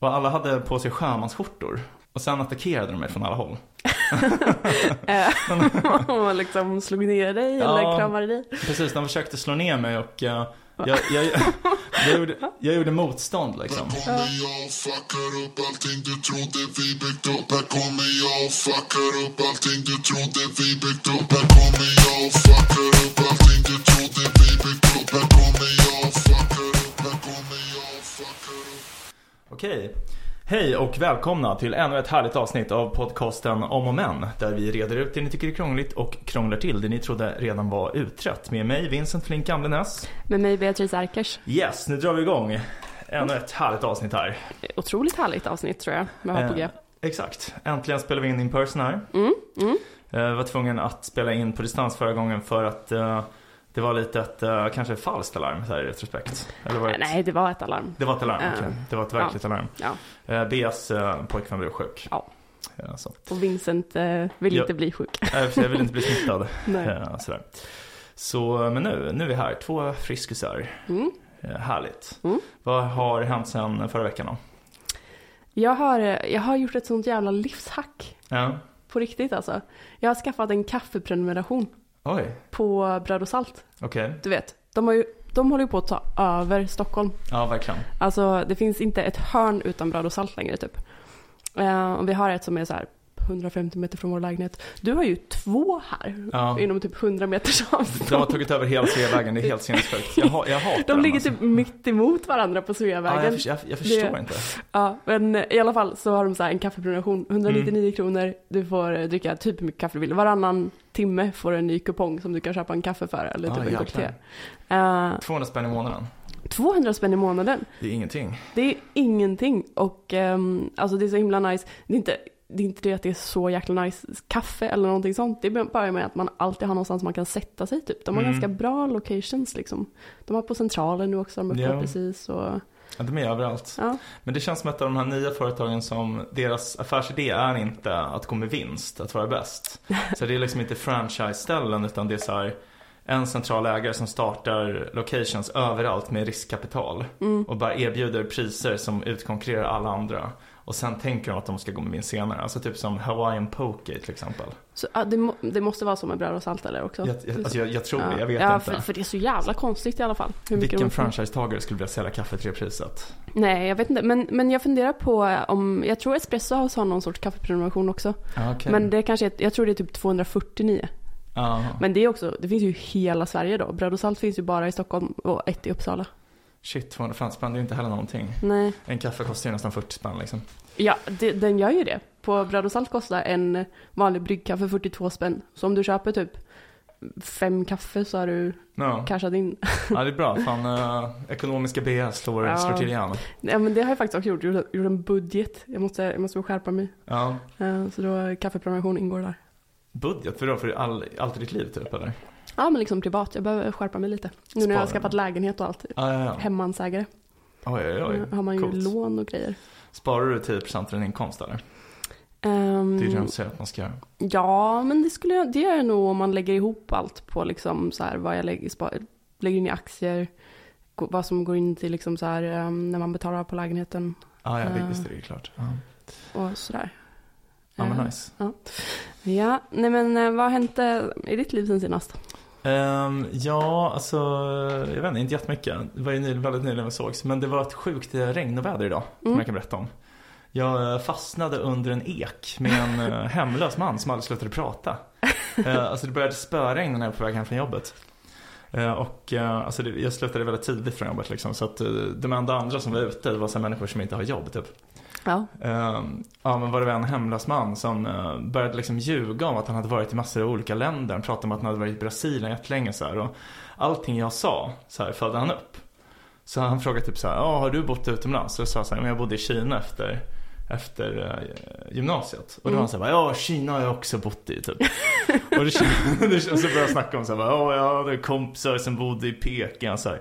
Och alla hade på sig sjömansskjortor. Och sen attackerade de mig från alla håll. Och liksom slog ner dig Ja. eller kramade dig. Precis, de försökte slå ner mig och eh, jag, jag, jag, gjorde, jag gjorde motstånd liksom. kommer jag och fuckar upp allting du trodde vi byggt upp Här kommer jag och fuckar upp allting du trodde vi byggt upp Här kommer jag och fuckar upp Okej. Hej och välkomna till ännu ett härligt avsnitt av podcasten Om och Men. Där vi reder ut det ni tycker är krångligt och krånglar till det ni trodde redan var utrett. Med mig Vincent Flink Gamlenäs. Med mig Beatrice Erkers. Yes, nu drar vi igång. Ännu ett härligt avsnitt här. Otroligt härligt avsnitt tror jag med att ha på G. Eh, exakt. Äntligen spelar vi in in person här. Mm, mm. Eh, var tvungen att spela in på distans förra gången för att eh, det var lite ett, eh, kanske ett falskt alarm så här i retrospekt. Eller var det ett, Nej, det var ett alarm. Det var ett alarm, Eh, okej. Det var ett verkligt alarm. Ja. Eh, Beas eh, pojkvän blev sjuk. Ja. Ja, så. Och Vincent vill Ja. inte bli sjuk. Jag vill inte bli smittad. Sådär. Så, men nu, nu är vi här, två friskusar. Mm. Härligt. Mm. Vad har hänt sen förra veckan då? Jag, har, jag har gjort ett sånt jävla livshack. Ja. På riktigt alltså. Jag har skaffat en kaffeprenumeration Oj, på Bröd och Salt. okej. Du vet, de, har ju, de håller ju på att ta över Stockholm. Ja, verkligen. Alltså det finns inte ett hörn utan Bröd och Salt längre typ. Eh, och vi har ett som är så här 150 meter från vår lägenhet. Du har ju två här. Ja. Inom typ 100 meters avstånd. De har tagit över hela Sveavägen, det är helt sinnessjukt. Jag, jag hatar De ligger alltså. typ mitt emot varandra på Ja, Sveavägen. jag, för- jag, jag förstår Det- inte. Ja, men i alla fall så har de så här en kaffeprenumeration. 199 Mm. kronor. Du får eh, dricka typ hur mycket kaffe du vill. Varannan timme får du en ny kupong som du kan köpa en kaffe för eller Ah, typ en kopp te. jäklar. Eh, 200 spänn i månaden. 200 spänn i månaden. Det är ingenting. Det är ingenting. Och ehm, alltså det är så himla nice. Det är inte det är inte det att det är så jäkla nice kaffe eller någonting sånt. Det är bara med att man alltid har någonstans man kan sätta sig typ. De har Mm. ganska bra locations liksom. De har på Centralen nu också, de öppnar Ja. precis. Och, Ja, de är överallt. ja. Men det känns som ett av de här nya företagen som deras affärsidé är inte att gå med vinst, att vara bäst. Så det är liksom inte franchise-ställen utan det är så här en central ägare som startar locations överallt med riskkapital. Mm. Och bara erbjuder priser som utkonkurrerar alla andra. Och sen tänker de att de ska gå med vinst senare. Alltså typ som Hawaiian Poke till exempel. Så, det, må, det måste vara så med bröd och salt eller också. Jag, jag, alltså jag, jag tror det, jag vet ja, inte. För, för det är så jävla konstigt i alla fall. Vilken franchisetagare skulle vilja sälja kaffe till det priset? Nej, jag vet inte. Men, men jag funderar på om, jag tror Espresso House har någon sorts kaffeprenumeration också. Ja, okej. Men det kanske är, jag tror det är typ 249. Ja. Men det är också, det finns ju hela Sverige då. Bröd och salt finns ju bara i Stockholm och ett i Uppsala. Shit, 250 spänn, det är inte heller någonting. Nej. En kaffe kostar ju nästan 40 spänn liksom. Ja, det, den gör ju det. På bröd och salt kostar en vanlig bryggkaffe 42 spänn. Så om du köper typ fem kaffe så har du Ja, cashat in. ja det är bra. Fan, eh, ekonomiska BS slår, Ja. slår till igen. Ja men det har jag faktiskt också gjort. Gjort, gjort en budget. Jag måste, jag måste skärpa mig. Ja. Eh, Så då kaffeprenumeration ingår där. Budget, för då? För all, allt i ditt liv typ eller? Ja men liksom privat. Jag behöver skärpa mig lite. Nu när jag har skaffat lägenhet och allt. Ja, ja, ja. Hemmansägare. Oj, oj, oj. Eh, har man ju Coolt. lån och grejer. Sparar du 10% av din inkomst eller? Ehm, Det är det de säger att man ska göra. Ja, men det skulle jag, det gör jag nog om man lägger ihop allt på liksom så här vad jag lägger, spa, lägger in i aktier, vad som går in till liksom så här ehm, när man betalar på lägenheten Ja, ja, Eh. visst är det ju klart. Ja, och sådär. ja men nice. Ja, nej men eh, vad har hänt eh, i ditt liv sen senast? Ehm, ja, alltså, jag vet inte, inte jättemycket. Det var ju nyligen, väldigt nyligen vi sågs. Men det var ett sjukt eh, regnoväder idag, som Mm. jag kan berätta om. Jag eh, fastnade under en ek med en eh, hemlös man som aldrig slutade prata. Eh, alltså det började spöregna när jag var på väg hem från jobbet. Eh, och eh, alltså det, jag slutade väldigt tidigt från jobbet liksom. Så att de enda andra som var ute, var så människor som inte har jobb typ. Ja. Ehm, ja men var det en hemlös man som eh, började liksom ljuga om att han hade varit i massor av olika länder. Han pratade om att han hade varit i Brasilien jättelänge så här. Och allting jag sa så här följde han upp. Så han frågade typ så här, ja har du bott utomlands? Så jag sa så här, men jag bodde i Kina efter, efter eh, gymnasiet. Och då var han så här, ja Kina har jag också bott i typ. och, det, och så började jag snacka om så här, ja jag hade kompisar som bodde i Peking så här.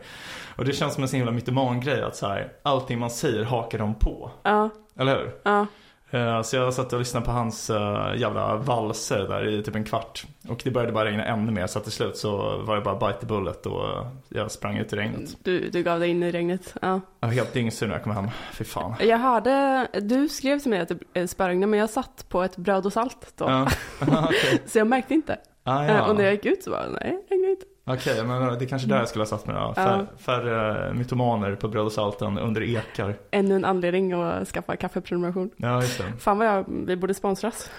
Och det känns som en sån himla mytoman-grej att så här, allting man säger hakar de på. Ja, Eller hur? ja. Eh, Så jag satt och lyssnade på hans eh, jävla valser där i typ en kvart. Och det började bara regna ännu mer så till slut så var det bara bite the bullet och jag sprang ut i regnet. Du, du gav dig in i regnet. Ja. Jag var helt dyngsur när jag kom hem. Fy fan. Jag hörde, du skrev till mig att det eh, spöregnade men jag satt på ett bröd och salt då. Ja, okej. Så jag märkte inte. Ah, Eh, Och när ja. jag gick ut så bara, nej, det regnade inte. Okej, men det är kanske där jag skulle ha satt mig då. Fär, Färre mytomaner på bröd och salt än under ekar. Ännu en anledning att skaffa kaffeprenumeration. Ja, just det. Fan vad jag, vi borde sponsras.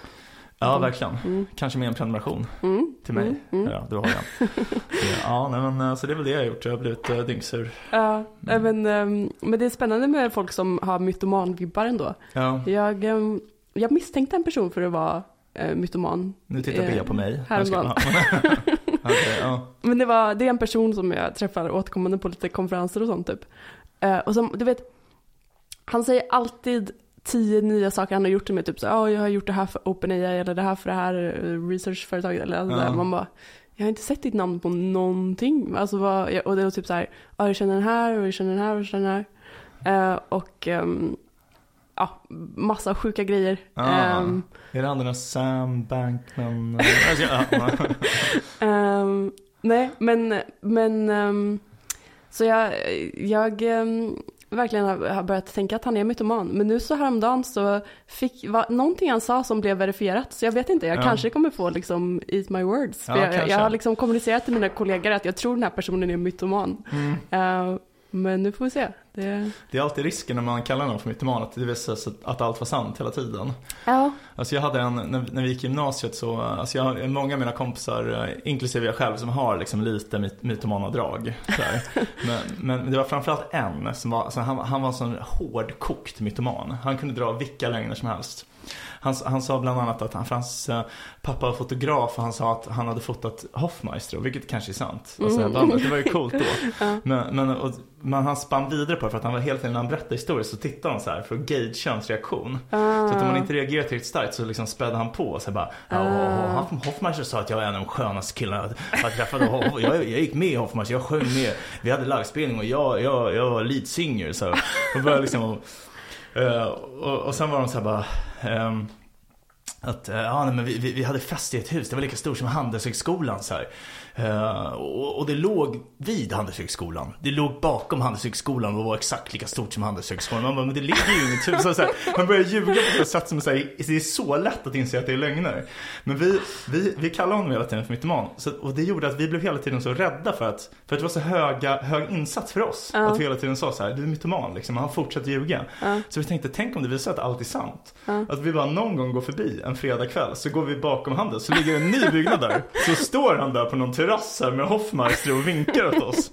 Ja, verkligen. Mm. Kanske med en prenumeration Mm. till mig. Mm. Mm. Ja, du har den. ja, nej, men eh, så det är väl det jag har gjort. Jag har blivit uh, dyngsur. Ja, men, ehm, men det är spännande med folk som har mytoman-vibbar ändå. Ja, Jag, ehm, jag misstänkte en person för att vara uh, mytoman. nu tittar Eh, Bea på mig. häromdagen. Okej, ja. Men det, var, det är en person som jag träffar återkommande på lite konferenser och sånt typ. Eh, och som, du vet, han säger alltid tio nya saker han har gjort med typ så ja jag har gjort det här för OpenAI eller det här för det här eh, researchföretaget eller allt Ja. där. Man bara, jag har inte sett ditt namn på någonting. Alltså vad, och det var typ så här, ja jag känner den här och jag känner den här och jag känner den här. Eh, och ehm, ja, massa sjuka grejer. Ah. Ehm, Är det han den där Sam Bankman? Ehm, nej, men, men ehm, så jag, jag verkligen har, börjat tänka att han är mytoman. Men nu så häromdagen så fick, var någonting han sa som blev verifierat. Så jag vet inte, jag Ja. kanske kommer få liksom eat my words. Ja, jag, jag har liksom kommunicerat till mina kollegor att jag tror den här personen är mytoman. Mm. Ehm, men nu får vi se. Det, Det är alltid risken när man kallar någon för mytoman att det visar sig att allt var sant hela tiden. ja, Alltså jag hade en, när, när vi gick i gymnasiet så, alltså jag har många av mina kompisar, eh, inklusive jag själv, som har liksom lite myt, mytomana drag. Men, men det var framförallt en som var, alltså han, han var en sån hårdkokt mytoman. Han kunde dra vilka lögner som helst. Han, han sa bland annat att han, för hans eh, pappa var fotograf och han sa att han hade fotat Hoffmeister, vilket kanske är sant. Alltså, Mm. bandet, det var ju coolt då. Ja. Men, men, och, men han spann vidare på det för att han var hela tiden när han berättade historier så tittade han så här för att gauge hans reaktion. Så att om man inte reagerar tillräckligt starkt så liksom spädde han på och så bara ja, Ah. Hoff- Hoffmeister sa att jag är en av de skönaste killarna jag träffade. Jag, jag gick med i Hoffmeister, jag sjöng med. Vi hade livespelning och jag, jag, jag var lead singer. Så och började liksom Eh, och, och, sen var de så här bara Um, att eh, ja, nej, men vi, vi, hade fest i ett hus, det var lika stort som Handelshögskolan så. Eh, och, och det låg vid Handelshögskolan. Det låg bakom Handelshögskolan och var exakt lika stort som Handelshögskolan. Man bara, men det ligger ju inget hus. Så, så här, man börjar ljuga på ett sätt som så här, det är så lätt att inse att det är lögner. Men vi, vi, vi kallar honom hela tiden för mytoman. Så, och det gjorde att vi blev hela tiden så rädda för att, för att det var så höga, hög insats för oss. Ja. Att vi hela tiden sa så här, du är mytoman liksom. Han fortsätter ljuga. Ja. Så vi tänkte, tänk om det visar att allt är sant. Att vi bara någon gång går förbi en fredagkväll så går vi bakom Handels så ligger en ny byggnad där. Så står han där på någon terrass här med Hoffmeister och vinkar åt oss.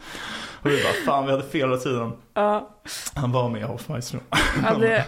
Och vi bara, fan vi hade fel hela tiden. ja, Han var med Hoffmeister. Ja, det,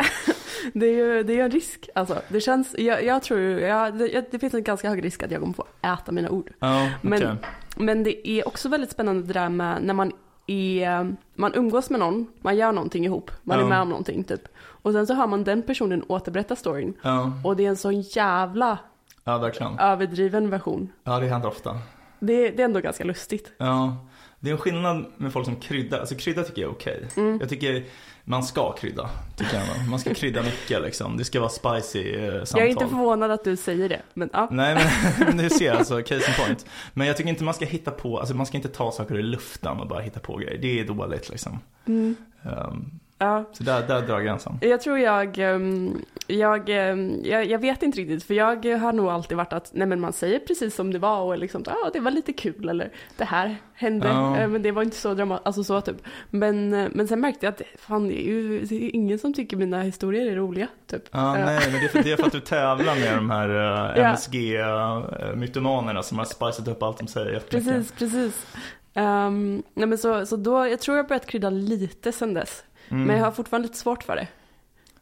det, är ju det är en risk. Alltså, det känns, jag, jag tror, jag, det, det finns en ganska hög risk att jag kommer få äta mina ord. Ja, okej. Men, men det är också väldigt spännande det där med när man är, man umgås med någon, man gör någonting ihop, man Ja. är med om någonting typ. Och sen så hör man den personen återberätta storyn. Ja, Och det är en sån jävla ja, verkligen. överdriven version. Ja, det händer ofta. Det, det är ändå ganska lustigt. Ja, det är en skillnad med folk som kryddar. Alltså krydda tycker jag är okej. Mm. Jag tycker man ska krydda, tycker jag. Man ska krydda mycket liksom. Det ska vara spicy eh, samtal. Jag är inte förvånad att du säger det, men ja. Nej men, men du ser alltså, case in point. Men jag tycker inte man ska hitta på, alltså man ska inte ta saker i luften och bara hitta på grejer. Det är dåligt liksom. Mm. Um, ja. så där, där drar gränsen. Jag tror jag, ehm, jag, ehm, jag, jag vet inte riktigt för jag har nog alltid varit att nej men man säger precis som det var och liksom ja ah, det var lite kul eller det här hände Ja. eh, men det var inte så dramatiskt, alltså så typ. Men, eh, men sen märkte jag att fan det är ju det är ingen som tycker mina historier är roliga typ. Ja, Eh, nej, men det är, för, det är för att du tävlar med de här Ja. MSG-mytomanerna som har spicat upp allt de säger. Precis, precis. Ehm, nej men så, så då, jag tror jag har börjat krydda lite sen dess. Mm. Men jag har fortfarande lite svårt för det.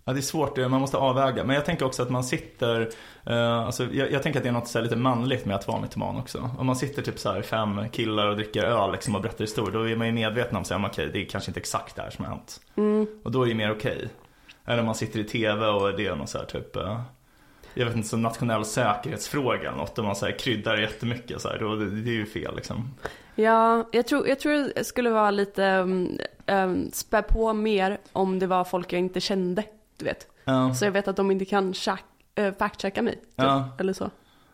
Ja, det är svårt, man måste avväga. Men jag tänker också att man sitter, eh, alltså, jag, jag tänker att det är något så lite manligt med att vara mytoman också. Om man sitter typ så här fem killar och dricker öl liksom, och berättar historier, då är man ju medveten om att okej, det är kanske inte exakt det här som har hänt. Mm. Och då är det mer okej. Eller om man sitter i tv och det är någon så här typ, eh, jag vet inte, som nationell säkerhetsfråga eller något, och man så här kryddar jättemycket så här, då, det, det är ju fel liksom. Ja, jag tror, jag tror det skulle vara lite um, um, spä på mer om det var folk jag inte kände. du vet. Ja, Så jag vet att de inte kan check, äh, fact-checka mig. Typ. Ja. Eller så.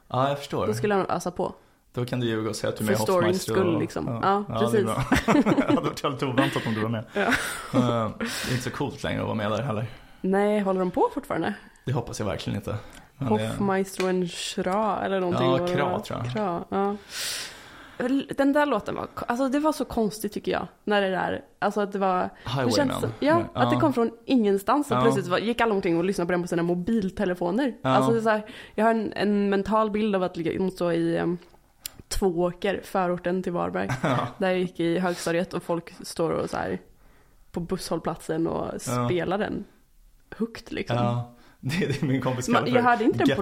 ja jag förstår. Då skulle jag nog ösa på. Då kan du ljuga och säga att du är med i För Hoffmeister. skull, och- liksom. Ja, Ja, är bra. det hade varit väldigt oväntat om du var med. Ja. Eh, det är inte så coolt längre att vara med där heller. Nej, håller de på fortfarande? Det hoppas jag verkligen inte. Men Hoffmeister och en Schra eller någonting. Ja, Kra, tror jag. Kra, ja. Den där låten var, alltså det var så konstigt tycker jag. När det där, alltså att det var, det Highwayman. känns som, ja, att det kom från ingenstans och Ja. plötsligt var, gick alla omkring och lyssnade på den på sina mobiltelefoner. Ja. Alltså det är så här, jag har en, en mental bild av att ligga stå i um, Tvååker, förorten till Varberg. Ja. Där jag gick i högstadiet och folk står och så här på busshållplatsen och Ja. spelar den högt liksom. Det är det min kompis Men kallar jag hörde inte den på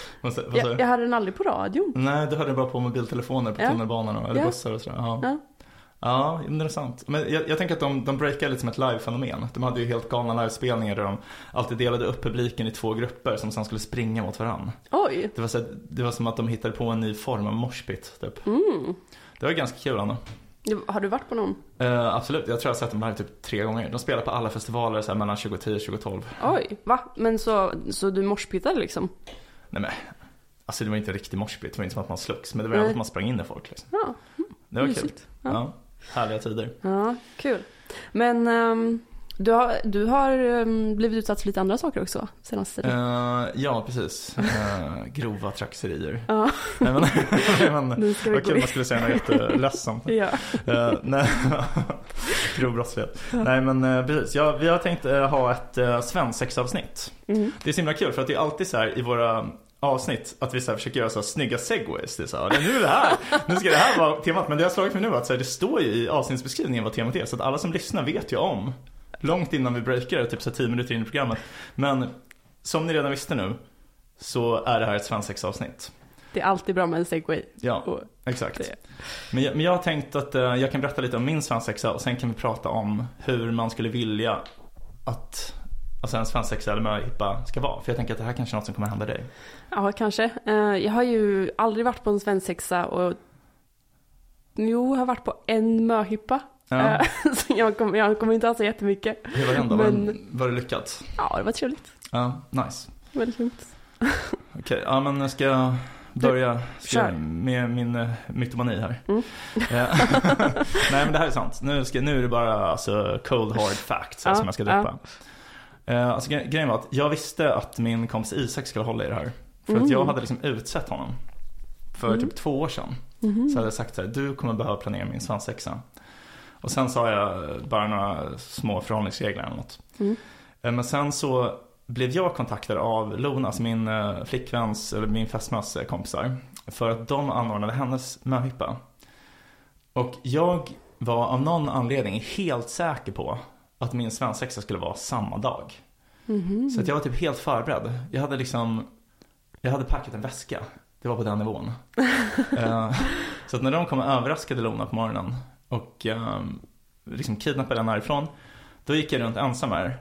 sa Jag, jag hörde den aldrig på radion. Nej, du hörde bara på mobiltelefoner på Ja. tunnelbanan eller Ja. bussar och sådär. Ja. Ja. Ja, intressant. Men jag, jag tänker att de, de breakar lite som ett livefenomen. De hade ju helt galna livespelningar där de alltid delade upp publiken i två grupper som sen skulle springa mot varandra. Oj. Det var, så, det var som att de hittade på en ny form av moshpit, typ. Mm. Det var ganska kul ändå. Har du varit på någon? Eh, absolut, jag tror jag har sett dem live typ tre gånger. De spelar på alla festivaler så här, mellan 2010 och 2012. Oj, va? Men så, så du morspittade liksom? Nej men, alltså det var inte en riktig moshpit. Det var inte som att man slogs. Men det var ändå att man sprang in i folk liksom. Ja, Det var kul. mysigt. Ja. Ja. Härliga tider. ja kul. Men ehm, du har, du har ehm, blivit utsatt för lite andra saker också senaste tiden. Eh, ja, precis. Eh, grova trakasserier. Nej, men, men, vad kul man skulle säga något jätteledsamt. Ja. Uh, nej, grov brottslighet. Nej men uh, precis, ja, vi har tänkt uh, ha ett uh, svensexavsnitt. Mm. Det är så himla kul för att det är alltid så här i våra avsnitt att vi så försöker göra så här snygga segways. Det är så här, nu är det här, nu ska det här vara temat. Men det har slagit mig nu att så här, det står ju i avsnittsbeskrivningen vad temat är. Så att alla som lyssnar vet ju om. Långt innan vi breakar, typ så här 10 minuter in i programmet. Men som ni redan visste nu så är det här ett svensexavsnitt. Det är alltid bra med en segway. Ja, exakt. det. Men jag, men jag har tänkt att eh, jag kan berätta lite om min svensexa och sen kan vi prata om hur man skulle vilja att alltså en svensexa eller möhippa ska vara. För jag tänker att det här kanske är något som kommer hända dig. Ja, kanske. Eh, jag har ju aldrig varit på en svensexa och Jo, jag har varit på en möhippa. Ja. Eh, så jag kommer, jag kommer inte ha så jättemycket. Hur var den då? Men- Var, det lyckat? Ja, det var trevligt. Ja, nice. Väldigt lugnt. Okej, ja men ska jag börja ska med min uh, mytomani här. Mm. Eh, Nej men det här är sant. Nu, ska, nu är det bara alltså, cold hard facts Ja, som jag ska droppa. Eh, alltså, gre- grejen var att jag visste att min kompis Isak skulle hålla i det här. För att Mm. jag hade liksom utsett honom. För Mm. typ två år sedan. Mhm. Så hade jag sagt så här, du kommer behöva planera min svensexa. Och sen sa jag bara några små förhållningsregler eller något. Mm. Eh, Men sen så blev jag kontaktad av Lona, alltså min eh, flickväns, eller min fästmös eh, kompisar. För att de anordnade hennes möhippa. Och jag var av någon anledning helt säker på att min svensexa skulle vara samma dag. Mhm. Så att jag var typ helt förberedd. Jag hade liksom, jag hade packat en väska. Det var på den nivån. Så att när de kom och överraskade Lona på morgonen och um, liksom kidnappade den härifrån. Då gick jag runt ensam här.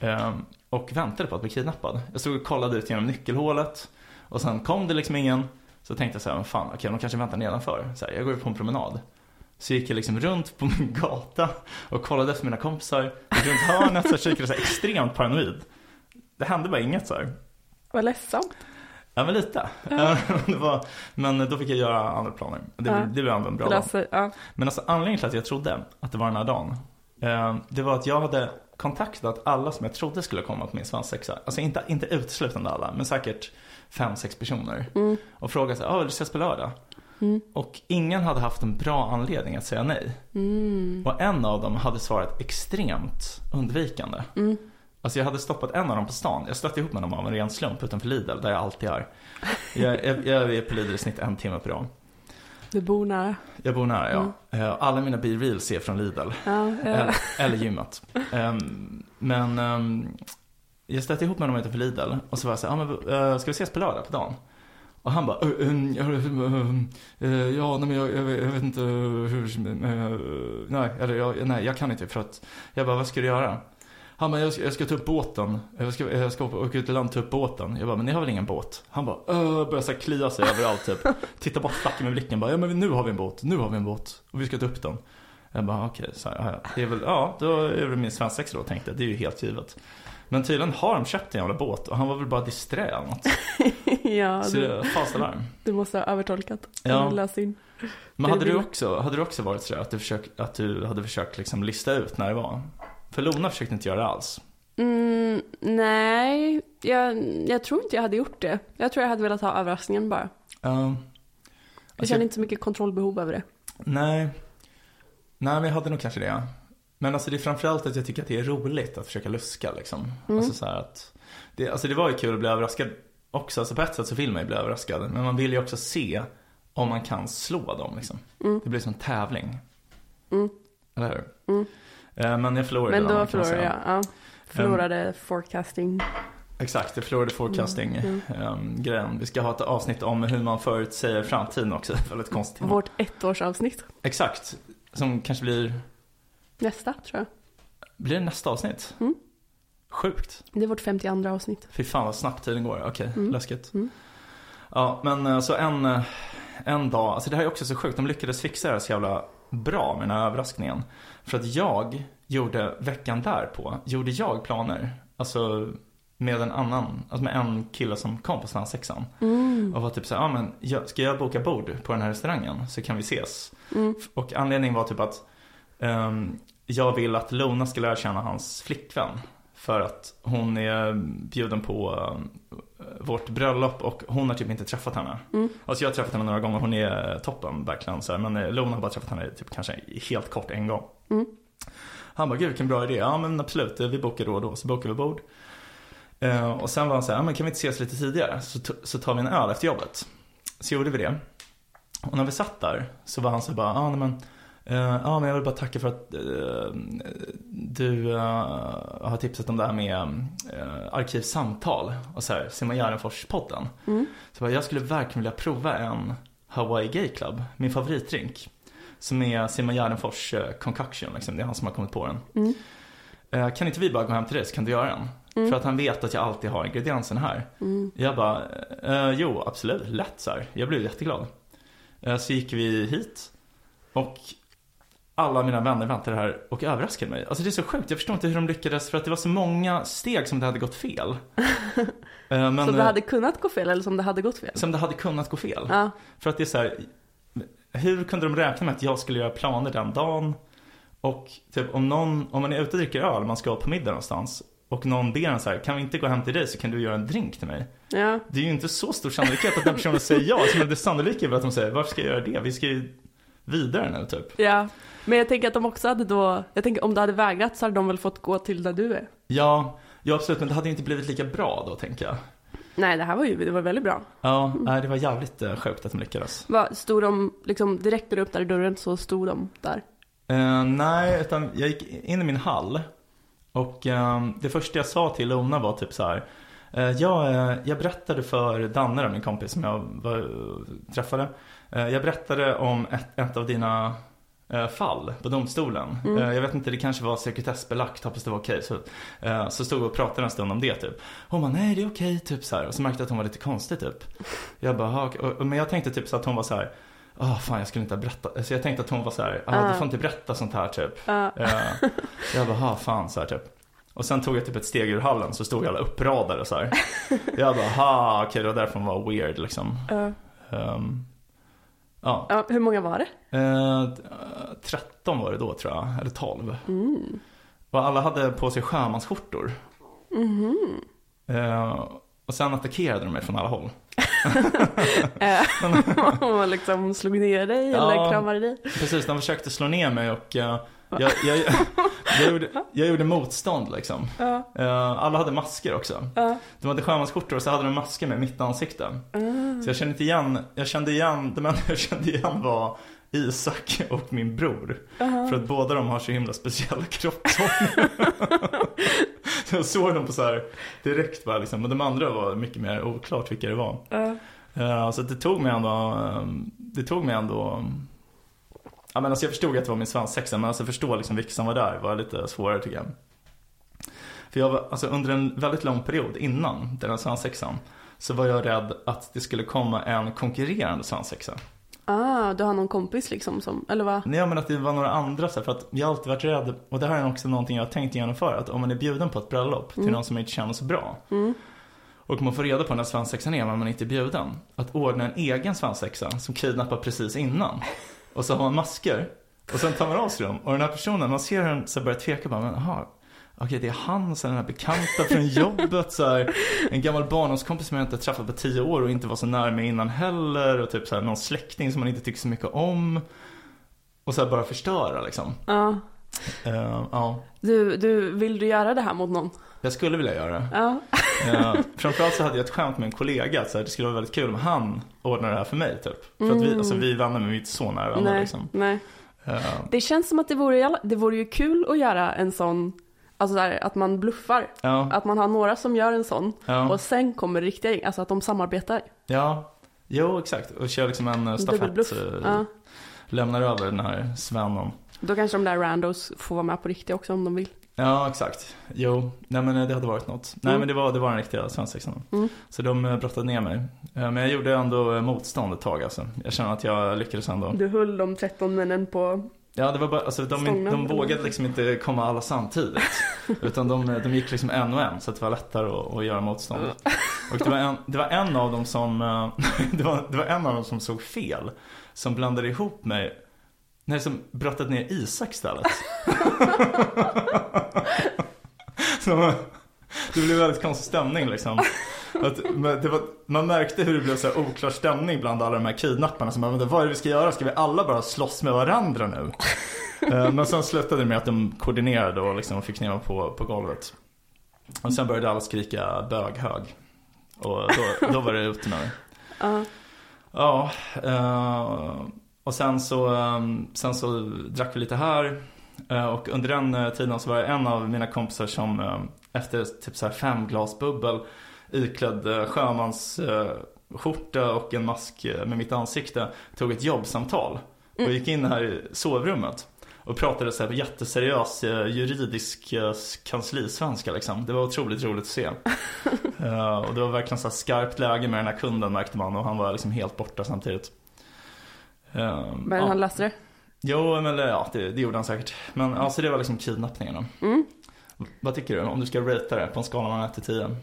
um, och väntade på att bli kidnappad. Jag stod och kollade ut genom nyckelhålet. Och sen kom det liksom ingen. Så tänkte jag så här, men fan okej de kanske väntar nedanför. Så här, jag går ut på en promenad. Så gick jag liksom runt på min gata och kollade efter mina kompisar. Och runt hörnet så kikade så här extremt paranoid. Det hände bara inget så här. Vad ledsamt. Ja men lite. var, men då fick jag göra andra planer. Det, Ja. det blev ändå en bra dag. löser, ja. Men alltså anledningen till att jag trodde att det var den här dagen. Eh, det var att jag hade kontaktat alla som jag trodde skulle komma på min svensexa. Alltså inte, inte uteslutande alla, men säkert fem, sex personer. Mm. Och frågat så här, ah, vill du ses på lördag? Mm. Och ingen hade haft en bra anledning att säga nej. Mm. Och en av dem hade svarat extremt undvikande. Mm. Alltså jag hade stoppat en av dem på stan. Jag stötte ihop med dem av en ren slump utanför Lidl, där jag alltid är. Jag, jag, jag är på Lidl i snitt en timme per dag. Du bor nära. Jag bor nära, ja. Eh, Alla mina B-reels är från Lidl. Ja, Eller, ja. eller gymmet. Ehm, men ehm, jag stötte ihop med dem utanför Lidl. Och så var jag så här, ah, men, eh, ska vi ses på lördag på dagen? Och han bara, "Eh, ehm, ja, nej, men jag, jag, vet- inte hur, nej, eller jag, nej, jag kan inte för att, jag bara, vad ska du göra? Han bara, jag ska, jag ska ta upp båten. Jag ska, jag ska åka ut i land och ta upp båten. Jag bara, men ni har väl ingen båt? Han bara, äh, börjar så här klia sig överallt typ. Tittar bort flackar med blicken bara, ja men nu har vi en båt, nu har vi en båt. Och vi ska ta upp den. Jag bara, okej, så här, ja. Det är väl, ja, då är det min svensexa då tänkte jag. Det är ju helt givet. Men tydligen har de köpt en jävla båt och han var väl bara disträ eller något. ja, Så du, det fasalarm. du måste ha övertolkat. Ja. Läst in. Men hade du också, hade du också varit sådär att du, försök, att du hade försökt liksom lista ut när det var? För Lona försökte inte göra det alls. Mm, nej, jag, jag tror inte jag hade gjort det. Jag tror jag hade velat ha överraskningen bara. Jag Alltså, känner inte så mycket kontrollbehov över det. Nej. Nej, men jag hade nog kanske det. Men alltså det är framförallt att jag tycker att det är roligt att försöka luska liksom. Mm. Alltså så att, det, alltså det var ju kul att bli överraskad också. Alltså på ett sätt så vill man ju bli överraskad. Men man vill ju också se om man kan slå dem liksom. Mm. Det blir som en tävling. Mm. Eller hur? Mm. Eh, Men jag förlorade Men då förlorade jag. Ja. Förlorade forecasting. Exakt, jag förlorade forecasting Mm, ehm, grejen. Vi ska ha ett avsnitt om hur man förutsäger framtiden också. Väldigt konstigt. Vårt ettårsavsnitt. Exakt. Som kanske blir, Nästa tror jag. blir det nästa avsnitt? Mm. Sjukt. Det är vårt 52 avsnitt. Fy fan vad snabbt tiden går. Okej, Mm. läskigt. Mm. Ja, men eh, så en, eh, en dag, alltså det här är också så sjukt. De lyckades fixa det här så jävla bra med den här överraskningen. För att jag gjorde, veckan därpå, gjorde jag planer. Alltså med en annan, alltså med en kille som kom på svenssexan. Mm. Och var typ så här, ja men jag, ska jag boka bord på den här restaurangen så kan vi ses. Mm. Och anledningen var typ att ehm, jag vill att Lona ska lära känna hans flickvän. För att hon är bjuden på ehm, vårt bröllop och hon har typ inte träffat henne. Mm. Alltså jag har träffat henne några gånger, hon är toppen verkligen så här, Men eh, Lona har bara träffat henne typ kanske helt kort en gång. Mm. Han bara, gud vilken bra idé. Ja men absolut, vi bokar då och då. Så bokar vi bord. Eh, och sen var han så här, men kan vi inte ses lite tidigare? Så, så tar vi en öl efter jobbet. Så gjorde vi det. Och när vi satt där så var han så här bara, ja men eh, Ja men jag vill bara tacka för att eh, du eh, har tipsat om det här med uh, arkivsamtal och så här, Simon Gärdenfors-podden. Mm. Så bara, jag skulle verkligen vilja prova en Hawaii Gay Club, min favoritdrink. Som är Simon Gärdenfors eh, concoction, liksom. det är han som har kommit på den. Mm. Eh, kan inte vi bara gå hem till dig så kan du göra den? Mm. För att han vet att jag alltid har ingredienserna här. Mm. Jag bara, eh, jo absolut, lätt så här. Jag blev jätteglad. Eh, så gick vi hit och alla mina vänner väntade här och överraskade mig. Alltså det är så sjukt, jag förstår inte hur de lyckades för att det var så många steg som det hade gått fel. Eh, men, Så det eh, hade kunnat gå fel eller som det hade gått fel? Som det hade kunnat gå fel. Ja. För att det är så här, hur kunde de räkna med att jag skulle göra planer den dagen? Och typ om någon, om man är ute och dricker öl, man ska på middag någonstans. Och någon ber en så här, kan vi inte gå hem till dig så kan du göra en drink till mig? ja. Det är ju inte så stor sannolikhet att den personen säger ja. Som det sannolika är väl att de säger, varför ska jag göra det? Vi ska ju vidare nu typ. Ja. Men jag tänker att de också hade då, jag tänker om det hade vägrat så hade de väl fått gå till där du är. Ja, ja absolut, men det hade ju inte blivit lika bra då tänker jag. Nej, det här var ju, det var väldigt bra. Ja, nej, det var jävligt eh, sjukt att de lyckades. Vad, stod de, liksom direkt när du öppnade dörren så stod de där? Eh, nej, utan jag gick in i min hall. Och eh, det första jag sa till Lona var typ så här. Eh, jag, jag berättade för Danne, min kompis som jag var, träffade. Jag berättade om ett, ett av dina fall på domstolen. Mm. Eh, jag vet inte, det kanske var sekretessbelagt, hoppas det var okej. Så, eh, så stod vi och pratade en stund om det typ. Hon bara, nej det är okej, typ så här. Och så märkte jag att hon var lite konstig typ. Jag bara, och, men jag tänkte typ så att hon var så här. Åh fan jag skulle inte ha berättat. Så jag tänkte att hon var så här, ah, Ah. du får inte berätta sånt här typ. Eh, jag bara, ha fan så här typ. Och sen tog jag typ ett steg ur hallen så stod alla uppradade så här. Jag bara, ha okej det var därför hon var weird liksom. Ja. Ehm, ja, ja, hur många var det? Eh, 13 var det då tror jag, eller 12. Mm. Och alla hade på sig sjömansskjortor. Mhm. Eh, och sen attackerade de mig från alla håll. Eh, Och liksom slog ner dig Ja. eller kramade dig? Precis, de försökte slå ner mig och eh, jag, jag, jag, gjorde, jag gjorde motstånd liksom. Eh, alla hade masker också. Ja. De hade sjömansskjortor och så hade de masker med mitt ansikte. Ah. Så jag kände inte igen, jag kände igen, de enda jag kände igen var Isak och min bror. Aha. För att båda de har så himla speciella. Så jag såg dem på så här direkt bara liksom. Men de andra var mycket mer oklart vilka det var. Ja. Eh, Så att det tog mig ändå, eh, det tog mig ändå Ja men alltså jag förstod att det var min svensexa men alltså förstå liksom vilka som var där var lite svårare tycker jag. För jag var, alltså under en väldigt lång period innan den här svensexan så var jag rädd att det skulle komma en konkurrerande svensexa. Ah, du har någon kompis liksom som, eller vad? Nej men att det var några andra så här, för att jag har alltid varit rädd, och det här är också någonting jag har tänkt genomföra, att om man är bjuden på ett bröllop till någon som inte känner så bra, Mm. och man får reda på när svensexan är men man inte är bjuden, att ordna en egen svensexa som kidnappar precis innan. Och så har man masker, och sen tar man av sig dem, och den här personen, man ser den så börjar tveka bara, men aha, Okej, det är han, så den här bekanta från jobbet, så här, en gammal barndomskompis som jag inte träffat på tio år och inte var så nära mig innan heller. Och typ så här, någon släkting som man inte tycker så mycket om. Och så här bara förstöra liksom. Ja. Eh, ja, Du, du, vill du göra det här mot någon? jag skulle vilja göra det. Ja. Uh, framförallt så hade jag ett skämt med en kollega, att så här, det skulle vara väldigt kul om han ordnade det här för mig typ. För att vi, alltså, vi vänner men vi är inte så nära Mm. Nej, liksom. nej. Eh, Det känns som att det vore, det vore ju kul att göra en sån, alltså där, att man bluffar. ja, Att man har några som gör en sån ja, och sen kommer riktiga gäng, alltså att de samarbetar. ja. Jo, exakt. Och kör liksom en eh, stafett. Eh, Ja. Lämnar över den här svennen. Då kanske de där randos får vara med på riktigt också om de vill. Ja, exakt. Jo, nej men eh, det hade varit något. Nej Mm. men det var, det var den riktiga svensexan. Mm. Så de brottade ner mig. Men jag gjorde ändå motstånd ett tag alltså. Jag känner att jag lyckades ändå. Du höll de 13 männen på, Ja, det var bara, alltså de, Stången, de vågade liksom inte komma alla samtidigt. utan de, de gick liksom en och en, så det var lättare att, att göra motstånd. Och det var, en, det var en av dem som, eh, det var, det var en av dem som såg fel. Som blandade ihop mig, nej som brottade ner Isak istället. så, det blev väldigt konstig stämning liksom. Att, var, man märkte hur det blev så oklar stämning bland alla de här kidnapparna. Så man, vad är det vi ska göra? Ska vi alla bara slåss med varandra nu? Eh, men sen slutade det med att de koordinerade och liksom fick ner på, på golvet. Och sen började alla skrika böghög. Och då, då var det ute med mig. ja. Ja, eh, och sen så, eh, sen så drack vi lite här. Eh, och under den tiden så var det en av mina kompisar som efter typ så här fem glas bubbel iklädd eh, sjömans eh, och en mask eh, med mitt ansikte tog ett jobbsamtal. Och gick in här i sovrummet. Och pratade så här jätteseriös juridisk kanslisvenska liksom. Det var otroligt roligt att se. Och det var verkligen så skarpt läge med den här kunden märkte man och han var liksom helt borta samtidigt. Eh, Men ja. han löste det. Jo, men ja, det, det gjorde han säkert. Men alltså det var liksom kidnappningen då. Mm. Vad tycker du om du ska ratea det på en skala mellan 1 till 10?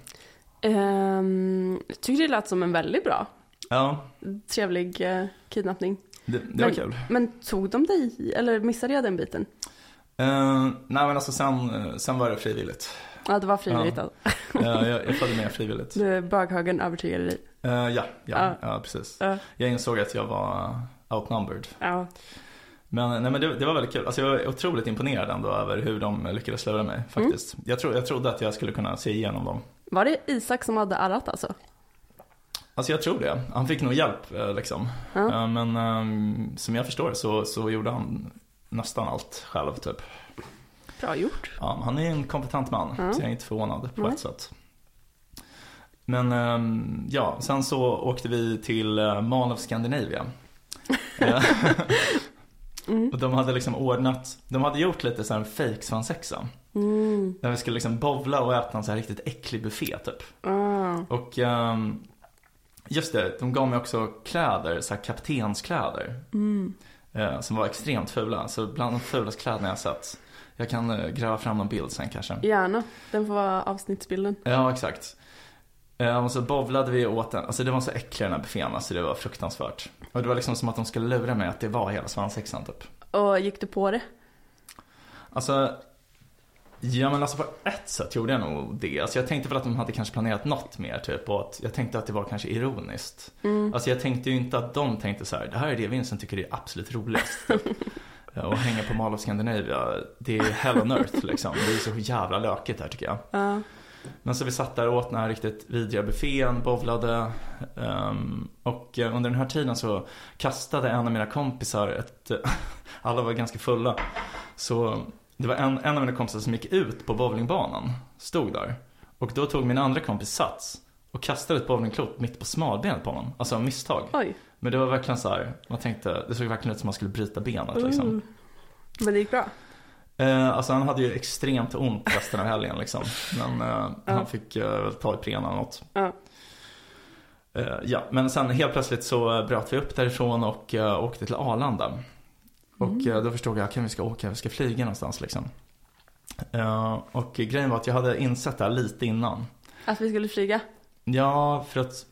Um, jag tycker det lät som en väldigt bra, Ja, trevlig eh, kidnappning. det, det var Men- kul. Men tog de dig, eller missade jag den biten? Eh, nej men alltså sen, eh, sen var det frivilligt. Ja, det var frivilligt Ja. alltså. Eh, jag, jag följde med frivilligt. Du, böghögen övertygade dig. Eh, ja, ja, Ja. ja, precis. Ja. Jag insåg att jag var outnumbered. Ja. Men, nej, men det, det var väldigt kul. Alltså jag var otroligt imponerad ändå över hur de lyckades lura mig faktiskt. Jag, tro, jag trodde att jag skulle kunna se igenom dem. Var det Isak som hade arrat alltså? Alltså jag tror det. Han fick nog hjälp eh, liksom. Ja. Eh, Men ehm, som jag förstår så, så gjorde han nästan allt själv typ. Bra gjort. Ja, han är en kompetent man, Ja. så jag är inte förvånad på Nej. ett sätt. Men ehm, ja, sen så åkte vi till uh, Mall of Scandinavia. Eh, Mm. Och de hade liksom ordnat, de hade gjort lite så här en fake svensexa. Mm. Där vi skulle liksom bovla och äta en så här riktigt äcklig buffé typ. Ah. Och ehm, just det, de gav mig också kläder, så här kaptenskläder. Mm. eh, som var extremt fula. Så bland de fulaste kläderna jag sett. Jag kan eh, gräva fram någon bild sen kanske. Gärna. Den får vara avsnittsbilden. Ja, exakt. Eh, och så bovlade vi åt den. Alltså det var så äcklig den här buffén, alltså det var fruktansvärt. Och det var liksom som att de skulle lura mig att det var hela svensexan typ. Och gick du på det? Alltså, ja men alltså på ett sätt gjorde jag nog det. Alltså jag tänkte väl att de hade kanske planerat något mer typ. Och att jag tänkte att det var kanske ironiskt. Mm. Alltså jag tänkte ju inte att de tänkte så här, det här är det Vincent tycker är absolut roligast. Och hänga på Mall of Scandinavia, det är hell on earth liksom. Det är så jävla lökigt här tycker jag. Ja. Men så vi satt där och åt den här riktigt vidriga buffén, bovlade. ehm, och eh, under den här tiden så kastade en av mina kompisar ett, alla var ganska fulla. Så det var en, en av mina kompisar som gick ut på bowlingbanan, stod där. Och då tog min andra kompis sats och kastade ett bowlingklot mitt på smalbenet på honom. Alltså av misstag. Oj. Men det var verkligen så här, man tänkte, det såg verkligen ut som att man skulle bryta benet liksom. Mm. Men det gick bra. Eh, alltså han hade ju extremt ont resten av helgen liksom. Men eh, Ja. han fick eh, ta Ipren eller något. Ja. Eh, ja, men sen helt plötsligt så bröt vi upp därifrån och uh, åkte till Arlanda. Och eh, då förstod jag, okej vi ska åka, vi ska flyga någonstans liksom. Eh, och grejen var att jag hade insett det här lite innan. Att vi skulle flyga? Ja, för att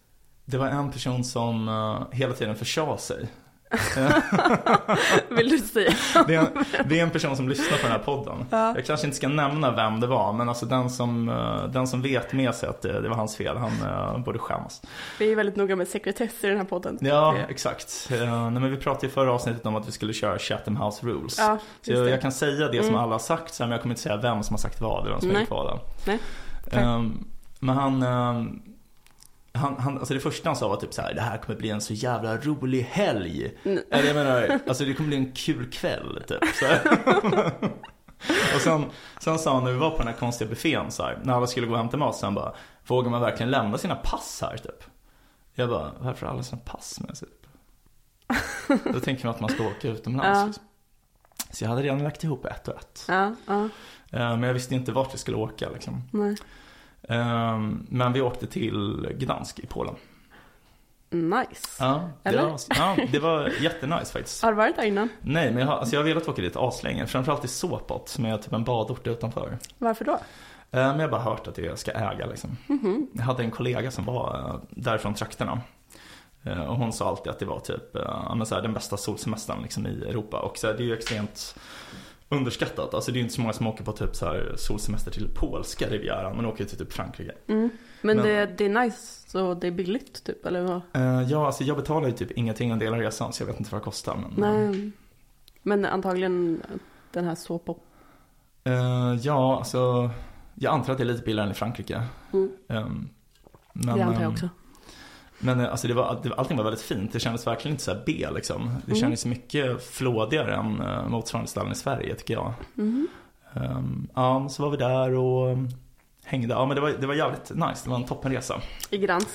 det var en person som eh, hela tiden försade sig. Vill du säga? Det är, en, det är en person som lyssnar på den här podden. Ja. Jag kanske inte ska nämna vem det var, men alltså den som, eh, den som vet med sig att det, det var hans fel, han uh, borde skämmas. Vi är väldigt noga med sekretess i den här podden. Ja, exakt. Uh, nej, men vi pratade i förra avsnittet om att vi skulle köra Chatham House Rules. Ja, Så jag, jag kan säga det som Mm. alla har sagt, men jag kommer inte säga vem som har sagt vad, eller vem som Nej. gjort vad. då. Nej. Ehm, men han, ehm, han, han, alltså det första han sa var typ så här: det här kommer bli en så jävla rolig helg. Mm. Eller jag menar, alltså det kommer bli en kul kväll typ. Och sen, sen sa han när vi var på den här konstiga buffén så här, när alla skulle gå hem till mat, så han bara, vågar man verkligen lämna sina pass här typ? Jag bara, varför har alla sina pass med sig? Typ? Då tänker man att man ska åka utomlands. Ja. Liksom. Så jag hade redan lagt ihop ett och ett. Ja, ja, Eh, Men jag visste inte vart jag skulle åka liksom. nej. Ehm, Men vi åkte till Gdansk i Polen. Nice. Ja, det Eller? var, ja, det var jättenice faktiskt. Har du varit där innan? Nej, men jag har, alltså jag har velat åka dit aslänge. Framförallt i Sopot, som är typ en badort utanför. Varför då? Eh, Men jag har bara hört att jag ska äga liksom. Mhm. Jag hade en kollega som var eh, därifrån trakterna. Eh, Och hon sa alltid att det var typ eh, ja, men så här, den bästa solsemestern liksom, i Europa. Och så här, det är ju extremt underskattat. Alltså det är inte så många som åker på typ så här solsemester till polska rivieran. Man åker ju till typ Frankrike. Mm. Men, Men- Det, det är nice och det är billigt typ, eller vad? Eh, Ja, alltså jag betalar ju typ ingenting en del av resan så jag vet inte vad det kostar. Men, Nej. Men antagligen den här såpop. Eh, ja, alltså jag antar att det är lite billigare än i Frankrike. Mm. Ehm, men, det antar jag ehm, också. Men eh, alltså det var, allting var väldigt fint. Det kändes verkligen inte så B liksom. Det Mm. kändes mycket flådigare än uh, motsvarande ställen i Sverige tycker jag. Mhm. Ehm, ja, så var vi där och um, hängde. Ja, men det var, det var jävligt nice. Det var en toppenresa. I Gdansk.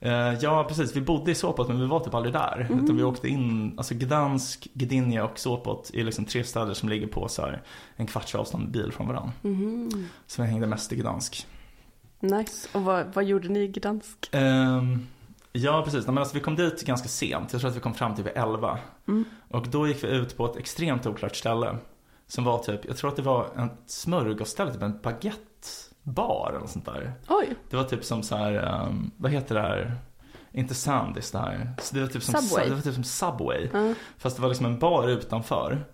Eh, ja, precis. Vi bodde i Sopot men vi var typ aldrig där. Mm. Utan vi åkte in, alltså Gdansk, Gdynia och Sopot är liksom tre städer som ligger på så här en kvarts avstånd bil från varandra. Mhm. Så vi hängde mest i Gdansk. Nice. Och vad, vad gjorde ni i Gdansk? Ehm, ja, precis. Nej, Men alltså, vi kom dit ganska sent. Jag tror att vi kom fram till vid 11. Mm. Och då gick vi ut på ett extremt oklart ställe. Som var typ, jag tror att det var en smörgåsställe, typ en baguettebar eller något sånt där. Oj, Det var typ som så här, ehm, vad heter det här? Inte Sandys det här. Så det var typ som Subway. Det var typ som Subway. ja. Fast det var liksom en bar utanför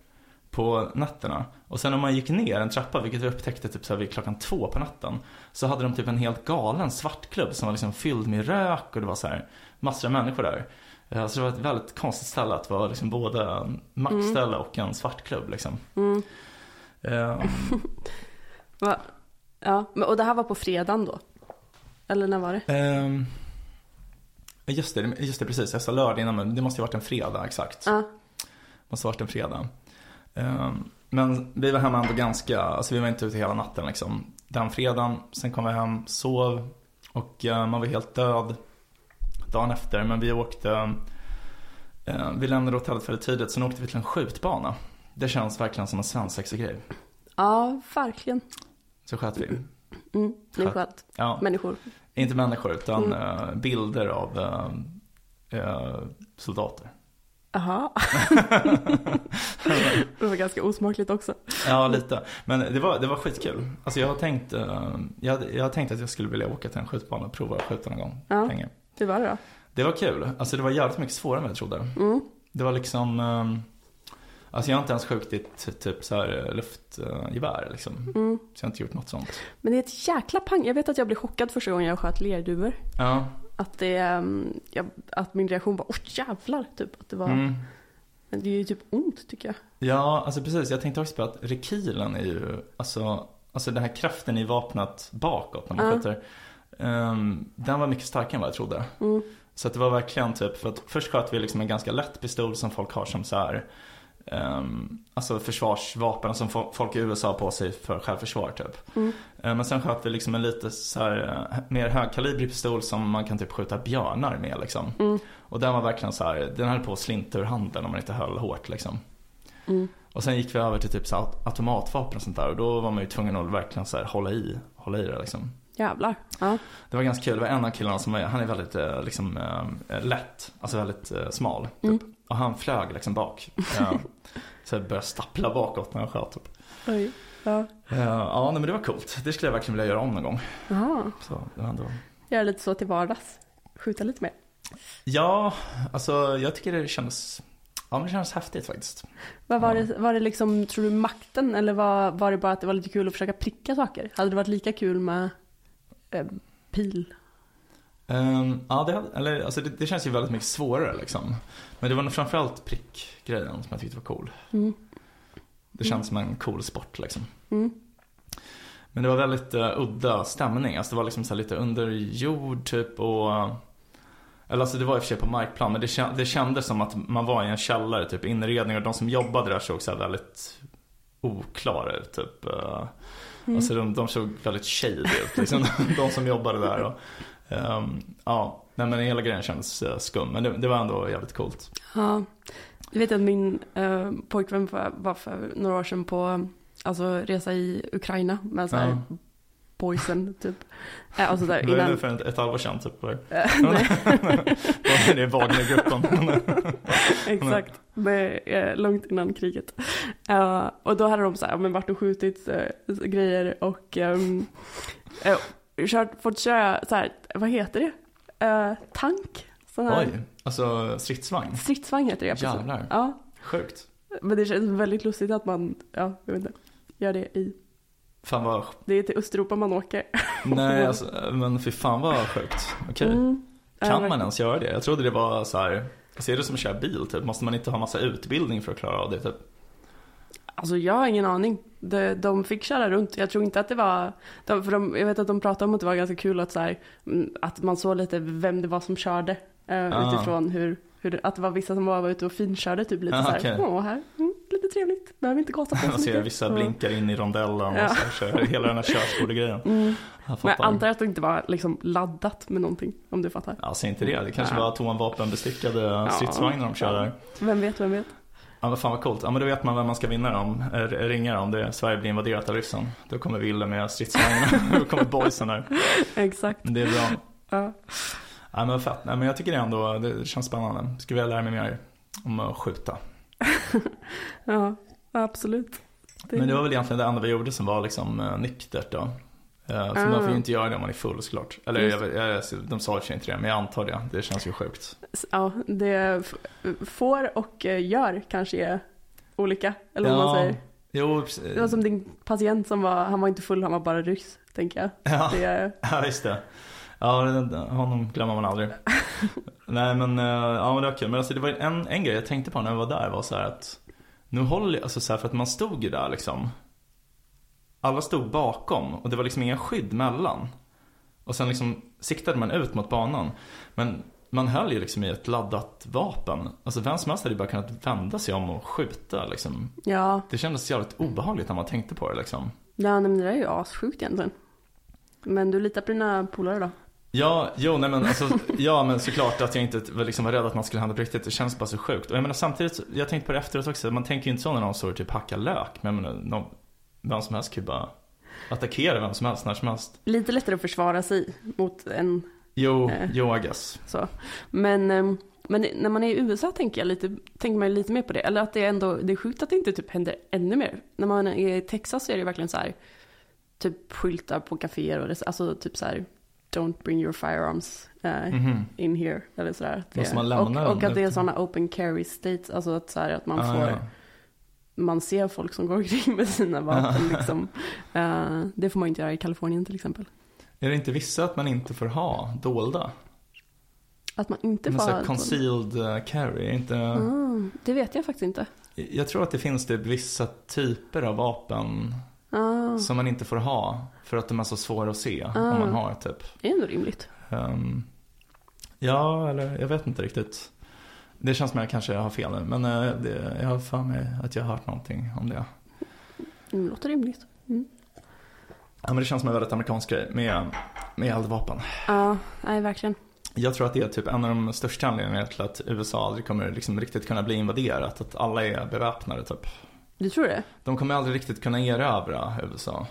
på nätterna. Och sen om man gick ner en trappa, vilket vi upptäckte typ så här vid klockan två på natten. Så hade de typ en helt galen svartklubb som var liksom fylld med rök och det var så här massor av människor där. Eh, Så det var ett väldigt konstigt ställe att vara liksom både en mackställe och en svartklubb liksom. Mm. Va? Ja, men, och det här var på fredagen då? Eller när var det? ehm, just, det, just det, precis. Jag sa lördag innan men det måste ju varit en fredag exakt. Ja. Måste ha varit en fredag. Ehm, Men vi var hemma ändå ganska, alltså vi var inte ute hela natten liksom. Den fredagen, sen kom vi hem, sov och eh, man var helt död dagen efter. Men vi åkte, eh, vi lämnade hotellet väldigt tidigt, sen åkte vi till en skjutbana. Det känns verkligen som en svensexa-grej. Ja, verkligen. Så sköt vi. Mm, det är Skönt. skönt. Ja, Människor. inte människor utan Mm. eh, bilder av soldater. Jaha. det var ganska osmakligt också. Ja, lite. Men det var, det var skitkul. Alltså jag har tänkt, eh, jag, jag har tänkt att jag skulle vilja åka till en skjutbana och prova att skjuta någon gång. Ja. Länge. Det var det då. Det var kul. Alltså det var jävligt mycket svårare än vad jag trodde. Mm. Det var liksom, eh, alltså jag har inte ens skjutit typ så här eh, luftgevär liksom. Mm. Så jag har inte gjort något sånt. Men det är ett jäkla pang. Jag vet att jag blev chockad första gången jag sköt lerduvor. Ja. Att, det, ehm, jag, att min reaktion var åh jävlar, typ. Att det var, Mm. Men det är ju typ ont tycker jag. Ja, alltså precis. Jag tänkte också på att rekylen är ju, alltså, alltså den här kraften i vapnet bakåt när man Ja. skjuter. ehm, den var mycket starkare än vad jag trodde. Mm. Så att det var verkligen typ, för att först sköt vi liksom en ganska lätt pistol som folk har som så här, ehm, alltså försvarsvapen som fo- folk i USA har på sig för självförsvar typ. Mm. Eh, Men sen sköt vi liksom en lite så här, eh, mer högkalibrig pistol som man kan typ skjuta björnar med liksom. Mm. Och den var verkligen så här, den höll på att slinta ur handen om man inte höll hårt liksom. Mm. Och sen gick vi över till typ så automatvapen och sånt där och då var man ju tvungen att verkligen så här hålla i, hålla i det liksom. Jävlar. Ja. Det var ganska kul, det var en av killarna som han är väldigt eh, liksom eh, lätt, alltså väldigt smal. Typ. Mm. Och han flög liksom bak. Eh, så jag började stappla bakåt när han sköt. Typ. Oj. Ja. Eh, ja, nej, men det var coolt. Det skulle jag verkligen vilja göra om någon gång. Så det var ändå... Göra lite så till vardags. Skjuta lite mer. Ja, alltså jag tycker det kändes, ja men det kändes häftigt faktiskt. Vad var, Ja. det, var det liksom, tror du makten eller var, var det bara att det var lite kul att försöka pricka saker? Hade det varit lika kul med eh, pil? Ehm, ja, det, eller, alltså det, det känns ju väldigt mycket svårare liksom. Men det var nog framförallt prickgrejen som jag tyckte var cool. Mm. Det känns som en cool sport liksom. Mm. Men det var väldigt uh, udda stämning. Alltså det var liksom så lite under jord typ och eller alltså det var i och för sig på markplan men det, kän- det kändes som att man var i en källare typ inredning och de som jobbade där såg så här väldigt oklara ut typ. eh, Mm. Alltså de, de såg väldigt shady ut liksom, de som jobbade där. Och, ehm, ja, nej men hela grejen kändes uh, skum men det, det var ändå jävligt coolt. Ja. Jag vet att min eh, pojkvän var, för några år sedan på alltså, resa i Ukraina med så här Ja. boysen typ. Eh, alltså där Det var innan. ju för ett, ett halvår sedan typ. Det. Eh, nej, det är Wagnergruppen. exakt. Med, eh, långt innan kriget. Eh, och då hade de så här, men varit och skjutit eh, grejer och eh, kört, fått köra så här, vad heter det? Eh, tank? Sån här Oj, alltså stridsvagn. stridsvagn heter det. precis. Jävlar. Ja, Sjukt. men det känns väldigt lustigt att man, ja, jag vet inte, gör det i, Fan vad, det är till Östeuropa man åker. nej alltså, men fy fan vad sjukt. Okej. Mm. Kan man verkligen. ens göra det? Jag trodde det var så här. Ser det som köra bil typ? Måste man inte ha massa utbildning för att klara av det typ? Alltså jag har ingen aning. De, de fick köra runt. Jag tror inte att det var, de, för de, jag vet att de pratade om att det var ganska kul att, så här, mm, att man såg lite vem det var som körde. eh, Ah. Utifrån hur, hur, att det var vissa som var ute och finkörde typ lite Ah, så här. Åh, här, mm, lite trevligt. Behöver inte gasa på så mycket. vissa Så- blinkar in i rondellen Ja. och så kör hela den här körskolegrejen. Mm. Jag Men jag antar att det inte var liksom laddat med någonting, om du fattar. Ja, säg inte det. Det kanske Ja. var atomvapenbestyckade stridsvagnar de kör där. Vem vet, vem vet. Ja men fan vad coolt. Ja men då vet man vem man ska vinna om, ringa om det Sverige blir invaderat av Ryssland. Då kommer Wille med stridsvagnarna, då kommer boysen där. Exakt. Det är bra. Ja. Ja men fett. Nej men jag tycker det ändå, det känns spännande. Skulle vilja lära mig mer om att skjuta. ja, absolut. Det- Men det var väl egentligen det enda vi gjorde som var liksom uh, nyktert då. Uh, för Ah. man får ju inte göra det om man är full såklart. Eller jag, jag, de sa sig inte det, men jag antar det. Det känns ju sjukt. Ja, det får och eh, gör kanske är olika. Eller vad man säger. Jo, Det var som din patient som var, han var inte full, han var bara ryss, tänker jag. ja. Det, Ja, just det. Ja, honom glömmer man aldrig. Nej, men, eh, ja, men det var kul. Men alltså, det var en, en grej jag tänkte på när jag var där var så att nu håller jag, alltså så här, för att man stod ju där liksom. Alla stod bakom och det var liksom inga skydd mellan. Och sen liksom siktade man ut mot banan. Men man höll ju liksom i ett laddat vapen. Alltså vem som helst hade ju bara kunnat vända sig om och skjuta liksom. ja, Det kändes jävligt obehagligt när man tänkte på det liksom. ja nej, men det där är ju assjukt egentligen. Men du litar på dina polare då? Ja, jo, nej men alltså, ja men såklart att jag inte var, liksom, var rädd att något skulle hända på riktigt. Det känns bara så sjukt. Och jag menar samtidigt, jag tänkte på det efteråt också. Man tänker ju inte så när någon står och typ hackar lök. Men jag menar, någon, vem som helst kan ju bara attackera vem som helst när som helst. Lite lättare att försvara sig mot en Jo, Eh. jo I guess. så. Men, ehm, men när man är i USA tänker jag lite, tänker man lite mer på det. Eller att det är ändå, det är sjukt att det inte typ händer ännu mer. När man är i Texas så är det verkligen så här, typ skyltar på kaféer och det, alltså typ så här, don't bring your firearms eh, Mhm. in here. Eller sådär. Det- man lämna och, och att det är ute? sådana open carry states, alltså att, så här, att man Ah, får, ja. Man ser folk som går omkring med sina vapen liksom. Eh, det får man inte göra i Kalifornien till exempel. Är det inte vissa att man inte får ha dolda? Att man inte får ha concealed eh, carry, inte... Ah, det vet jag faktiskt inte. Jag tror att det finns typ vissa typer av vapen Ah, som man inte får ha. För att de är så svåra att se Ah. om man har typ. det är ändå rimligt. Ehm, ja, eller jag vet inte riktigt. Det känns som att jag kanske har fel nu. Men eh, det, jag har för mig att jag har hört någonting om det. Det låter rimligt. Mm. Ja, men det känns som en väldigt amerikansk grej med, med eldvapen. Ja, nej verkligen. Jag tror att det är typ en av de största anledningarna till att USA aldrig kommer liksom riktigt kunna bli invaderat. Att alla är beväpnade typ. Du tror det? De kommer aldrig riktigt kunna erövra USA.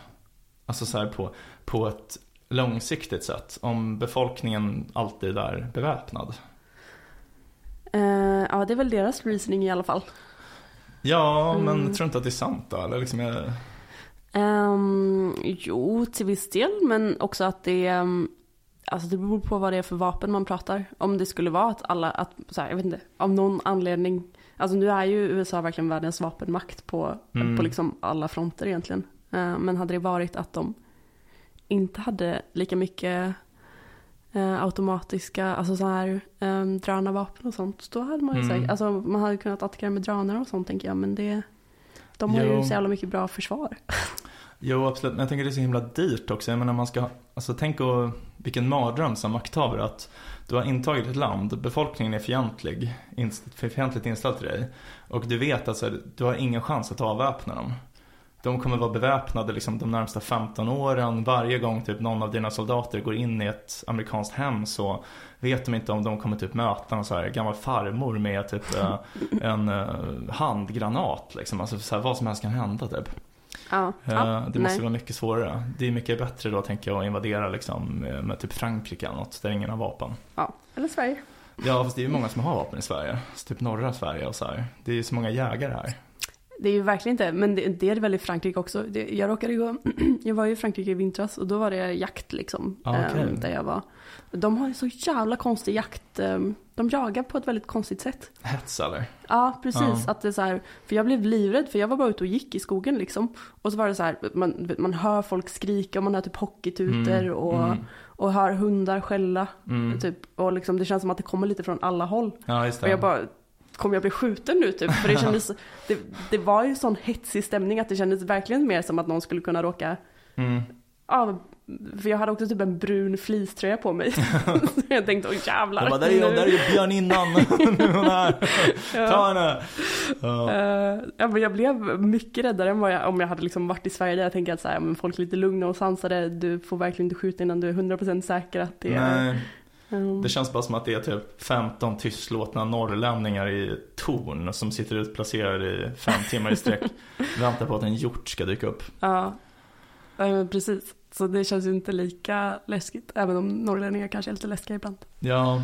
Alltså så här på, på ett långsiktigt sett? Om befolkningen alltid är beväpnad? Eh, ja, det är väl deras reasoning i alla fall. Ja, men Mm. tror du inte att det är sant då? Eller liksom jag... Ehm, jo, till viss del, men också att det ehm, Alltså det beror på vad det är för vapen man pratar. Om det skulle vara att alla, att, så här, jag vet inte, av någon anledning. Alltså nu är ju USA verkligen världens vapenmakt på, Mm. på liksom alla fronter egentligen. Eh, men hade det varit att de inte hade lika mycket eh, automatiska, alltså så här um, drönarvapen och sånt. Då hade man ju Mm. säkert, alltså man hade kunnat attackera med drönare och sånt tänker jag. Men det, de har Jo. ju så jävla mycket bra försvar. Jo, absolut. Men jag tänker det är så himla dyrt också. Jag menar man ska, alltså tänk och vilken mardröm som makthavare att du har intagit ett land, befolkningen är fientlig, inst- fientligt inställd till dig. Och du vet att så här, du har ingen chans att avväpna dem. De kommer vara beväpnade liksom de närmsta 15 åren. Varje gång typ någon av dina soldater går in i ett amerikanskt hem så vet de inte om de kommer typ möta en så här gammal farmor med typ eh, en eh, handgranat liksom. Alltså så här, vad som helst kan hända typ. Ja, Eh, ja det måste nej. vara mycket svårare. Det är mycket bättre då tänker jag att invadera liksom med, med typ Frankrike eller något där ingen har vapen. Ja, eller Sverige. Ja fast det är ju många som har vapen i Sverige. Så typ norra Sverige och så här. Det är ju så många jägare här. Det är ju verkligen inte, men det, det är väl i Frankrike också. Det, jag råkade gå, jag var ju i Frankrike i vintras och då var det jakt liksom. Ah, okej. ehm, där jag var. De har ju så jävla konstig jakt. ehm, de jagar på ett väldigt konstigt sätt. Hets eller? Ja, precis. Ja. Att det är så här, för jag blev livrädd för jag var bara ute och gick i skogen liksom. Och så var det så här, man, man hör folk skrika och man hör typ hockeytutor Mm, och, mm. och hör hundar skälla. Mm. Typ, och liksom, det känns som att det kommer lite från alla håll. Ja just det. Och jag bara, kommer jag bli skjuten nu typ? För det kändes, det, det var ju sån hetsig stämning att det kändes verkligen mer som att någon skulle kunna råka, Mm. ja, för jag hade också typ en brun fleecetröja på mig. Så jag tänkte, åh jävlar. Jag bara, där är jag, nu." där är ju björninnan. nu är hon här. Ta henne. Ja. Eh, ja, men jag blev mycket räddare än vad jag, om jag hade liksom varit i Sverige där jag tänker att så här, men folk är lite lugna och sansade, du får verkligen inte skjuta innan du är 100% säker att det är... Nej, ehm, det känns bara som att det är typ 15 tystlåtna norrlänningar i torn som sitter utplacerade i fem timmar i sträck. Väntar på att en hjort ska dyka upp. Ja, ja men precis. Så det känns ju inte lika läskigt, även om norrlänningar kanske är lite läskiga ibland. Ja,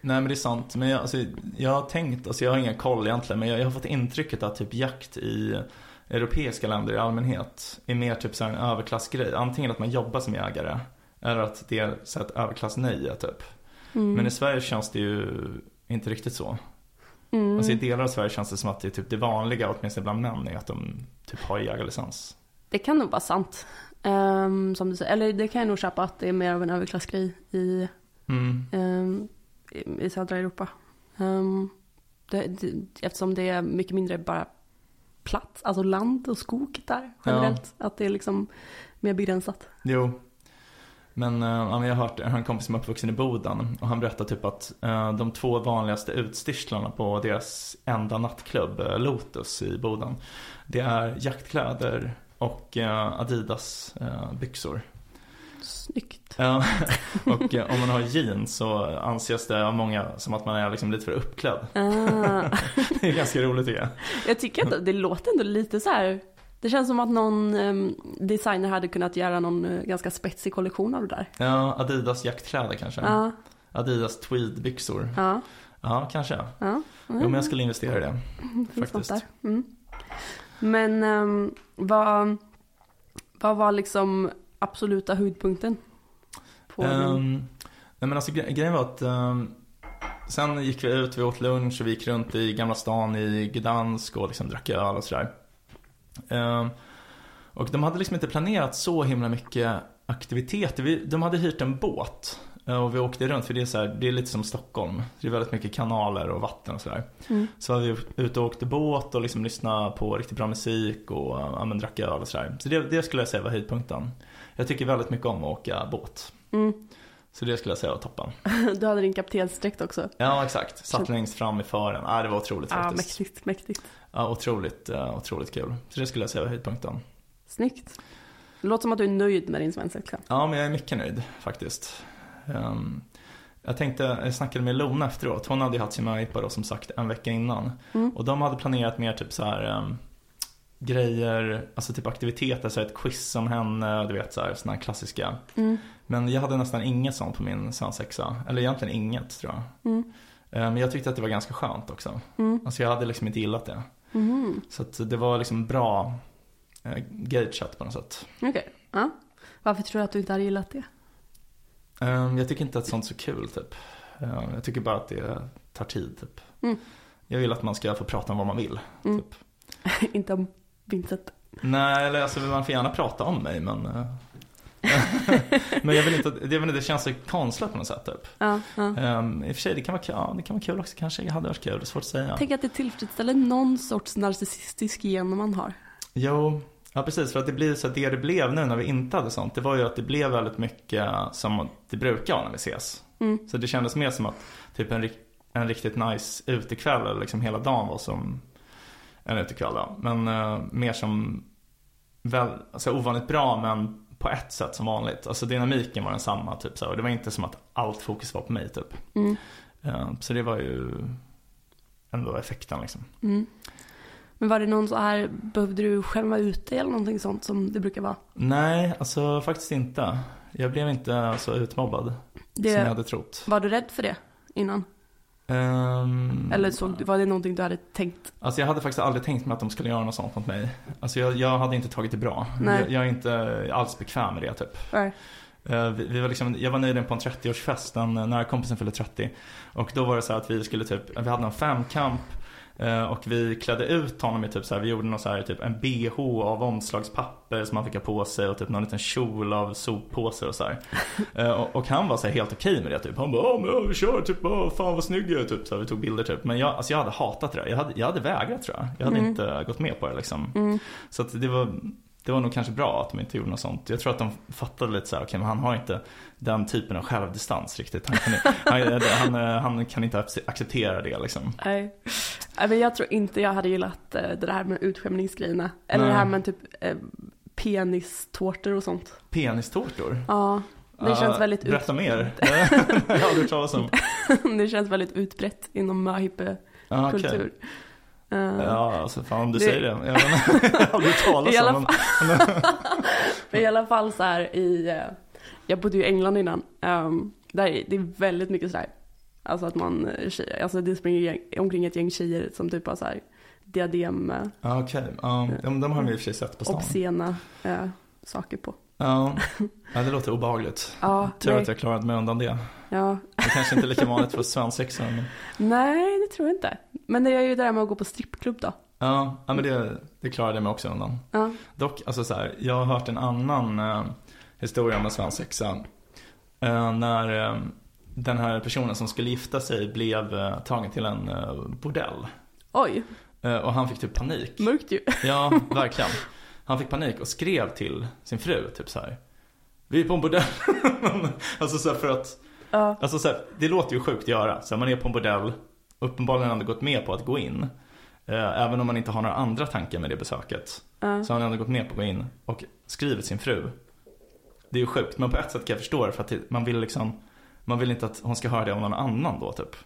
nej men det är sant. Men jag, alltså, jag har tänkt, alltså jag har ingen koll egentligen, men jag, jag har fått intrycket att typ jakt i europeiska länder i allmänhet är mer typ så en överklassgrej. Antingen att man jobbar som jägare, eller att det är så ett överklassnöje typ. Mm. Men i Sverige känns det ju inte riktigt så. mm. Alltså i delar av Sverige känns det som att det är typ det vanliga, åtminstone bland män, är att de typ har jägarlicens. Det kan nog vara sant. Ehm, som du säger. Eller det kan jag nog köpa att det är mer av en överklassgrej i, Mm. ehm, i, i södra Europa. Ehm, det, det, eftersom det är mycket mindre bara plats, alltså land och skog där generellt. Att det är liksom mer begränsat. Jo. Men, eh, ja, jag har hört, jag har en kompis som är uppvuxen i Boden och han berättar typ att eh, de två vanligaste utstyrslarna på deras enda nattklubb, eh, Lotus i Boden, det är jaktkläder och Adidas byxor. Snyggt. Och om man har jeans så anses det av många som att man är liksom lite för uppklädd. Ah. Det är ganska roligt tycker jag. Jag tycker att det låter ändå lite så här. Det känns som att någon ehm, designer hade kunnat göra någon eh, ganska spetsig kollektion av det där. Ja, Adidas jaktkläder kanske. Ja, Adidas tweedbyxor. ja, Ja, kanske. ja. Jo, men jag skulle investera i det. något faktiskt. Mm. Men ehm, vad, vad var liksom absoluta höjdpunkten? På. Um, nej men alltså gre- grejen var att ehm, Sen gick vi ut, vi åt lunch och vi gick runt i Gamla stan i Gdansk och liksom drack öl och sådär. Ehm, och de hade liksom inte planerat så himla mycket aktiviteter. Vi, de hade hyrt en båt eh, och vi åkte runt för det är, så här, det är lite som Stockholm. Det är väldigt mycket kanaler och vatten och sådär. Mm. Så var vi ute och åkte båt och liksom lyssnade på riktigt bra musik och ja, men, drack öl och sådär. Så det, det skulle jag säga var höjdpunkten. Jag tycker väldigt mycket om att åka båt. Mm. Så det skulle jag säga var toppen. Du hade din kaptensdräkt också. Ja, exakt. Satt längst fram i fören. Ja, det var otroligt Ja, faktiskt. mäktigt, mäktigt. Ja, otroligt, uh, otroligt kul. Så det skulle jag säga var höjdpunkten. Snyggt. Det låter som att du är nöjd med din svensexa. Ja, men jag är mycket nöjd faktiskt. Ehm, jag tänkte, jag snackade med Lona efteråt. Hon hade ju haft sin möhippa då som sagt en vecka innan. Mm. Och de hade planerat mer typ så här. ehm, grejer, alltså typ aktiviteter, så här ett quiz om henne, du vet så här, såna här klassiska. Mm. Men jag hade nästan inget sånt på min svensexa, eller egentligen inget tror jag. Mm. Eh, Men jag tyckte att det var ganska skönt också. Mm. Alltså jag hade liksom inte gillat det. Mhm. Så det var liksom bra eh, gageat på något sätt. Okej. Ja. Varför tror du att du inte hade gillat det? Eh, Jag tycker inte att sånt är så kul typ. Eh, Jag tycker bara att det tar tid typ. Mm. Jag vill att man ska få prata om vad man vill. Mm. Typ. inte om Vincent. Nej, eller alltså man får gärna prata om mig men eh, Men jag vill inte, det, det känns så konstlat på något sätt typ. Ja, ja. Um, I och för sig, det kan, vara, ja, det kan vara kul också kanske. Det hade varit kul, det är svårt att säga. Tänk att det tillfredsställer någon sorts narcissistisk gen man har. Jo, ja precis. För att det blir så att det det blev nu när vi inte hade sånt. Det var ju att det blev väldigt mycket som det brukar vara när vi ses. Mm. Så det kändes mer som att typ en, en riktigt nice utekväll eller liksom hela dagen var som en utekväll då. Men eh, mer som väl, alltså ovanligt bra men på ett sätt som vanligt. Alltså dynamiken var densamma typ så. Och det var inte som att allt fokus var på mig typ. Mm. Eh, så det var ju ändå effekten liksom. Mm. Men var det någon så här, behövde du skämma ut dig eller någonting sånt som det brukar vara? Nej, alltså faktiskt inte. Jag blev inte så utmobbad som jag Det, hade trott. var du rädd för det innan? Ehm, Eller du- var det någonting du hade tänkt? Alltså jag hade faktiskt aldrig tänkt mig att de skulle göra något sånt mot mig. Alltså jag, jag hade inte tagit det bra. Nej. Jag, jag är inte alls bekväm med det typ. Nej. Eh, Vi, vi var liksom, jag var nyligen på en 30-årsfest, en eh, nära kompisen fyllde 30. Och då var det så här att vi skulle typ, vi hade någon femkamp. Eh, Och vi klädde ut honom i typ så här, vi gjorde någon så här, typ en bh av omslagspapper som han fick ha på sig och typ någon liten kjol av soppåsar och så här. Eh, och, och han var så helt okej med det typ. Han bara, men ja, vi kör typ, fan vad snygg jag är typ. Så här, vi tog bilder typ. Men jag, alltså jag hade hatat det där. Jag hade, jag hade vägrat tror jag. Jag hade Mm. inte gått med på det liksom. Mm. Så att det var, det var nog kanske bra att de inte gjorde något sånt. Jag tror att de fattade lite så här, okej men han har inte den typen av självdistans riktigt. Han kan, han, han, han kan inte acceptera det liksom. Nej. Men jag tror inte jag hade gillat eh, det där med utskämningsgrejerna. Eller Nej. det här med typ eh, penistårtor och sånt. Penistårtor. Ja, det Ja, känns väldigt ut, Berätta mer. jag har aldrig hört talas om. det känns väldigt utbrett inom möhippekultur. Ja, okej. Ja, alltså fan om du säger det. Jag, jag har aldrig alla om Men i alla fall så här i, eh, jag bodde ju i England innan. Um, där är, det är väldigt mycket sådär, alltså att man, eh, tjej, alltså det springer gäng, omkring ett gäng tjejer som typ har såhär diadem, eh, okej. Ja, de, de har vi i och för sig sett på stan. obscena eh, saker på. Ja. ja, det låter obehagligt. Ja, Tur nej, att jag klarat mig undan det. ja. Det kanske inte är lika vanligt för svensexor. Men... nej, det tror jag inte. Men det är ju det där med att gå på strippklubb då. Ja, ja men det, det klarade jag mig också undan. Ja, Dock, alltså så här, jag har hört en annan eh, historia om en svensexa. Eh, när eh, den här personen som skulle gifta sig blev eh, tagen till en eh, bordell. oj, Eh, och han fick typ panik. mörkt ju. Ja, verkligen. Han fick panik och skrev till sin fru, typ så här. Vi är på en bordell. alltså så för att, Ja, alltså så här, det låter ju sjukt att göra. Så här, man är på en bordell, uppenbarligen har han gått med på att gå in. Eh, även om man inte har några andra tankar med det besöket. ja, Så har han ändå gått med på att gå in och skrivit sin fru. Det är ju sjukt, men på ett sätt kan jag förstå det för att man vill liksom Man vill inte att hon ska höra det av någon annan då typ.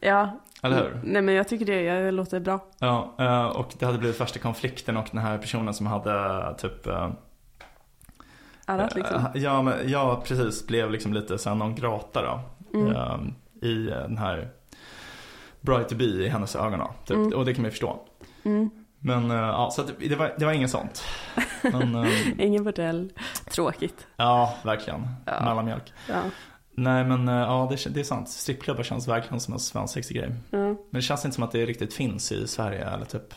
ja. Eller hur? Nej men jag tycker det, det låter bra. Ja, eh, och det hade blivit värsta konflikten och den här personen som hade typ eh, Annat liksom. eh, Ja, men, ja precis, blev liksom lite såhär någon grata då. Mm. eh, I eh, den här Bright to be i hennes ögon då, typ. Mm. Och det kan man ju förstå. Mm. Men eh, ja, så det, var, det var inget sånt. Men eh, Ingen bordell. Tråkigt. ja, verkligen. Ja. Mellanmjölk. Ja. Nej men eh, ja, det, det är sant. Strippklubbar känns verkligen som en svensexig grej. ja. Men det känns inte som att det riktigt finns i Sverige eller typ.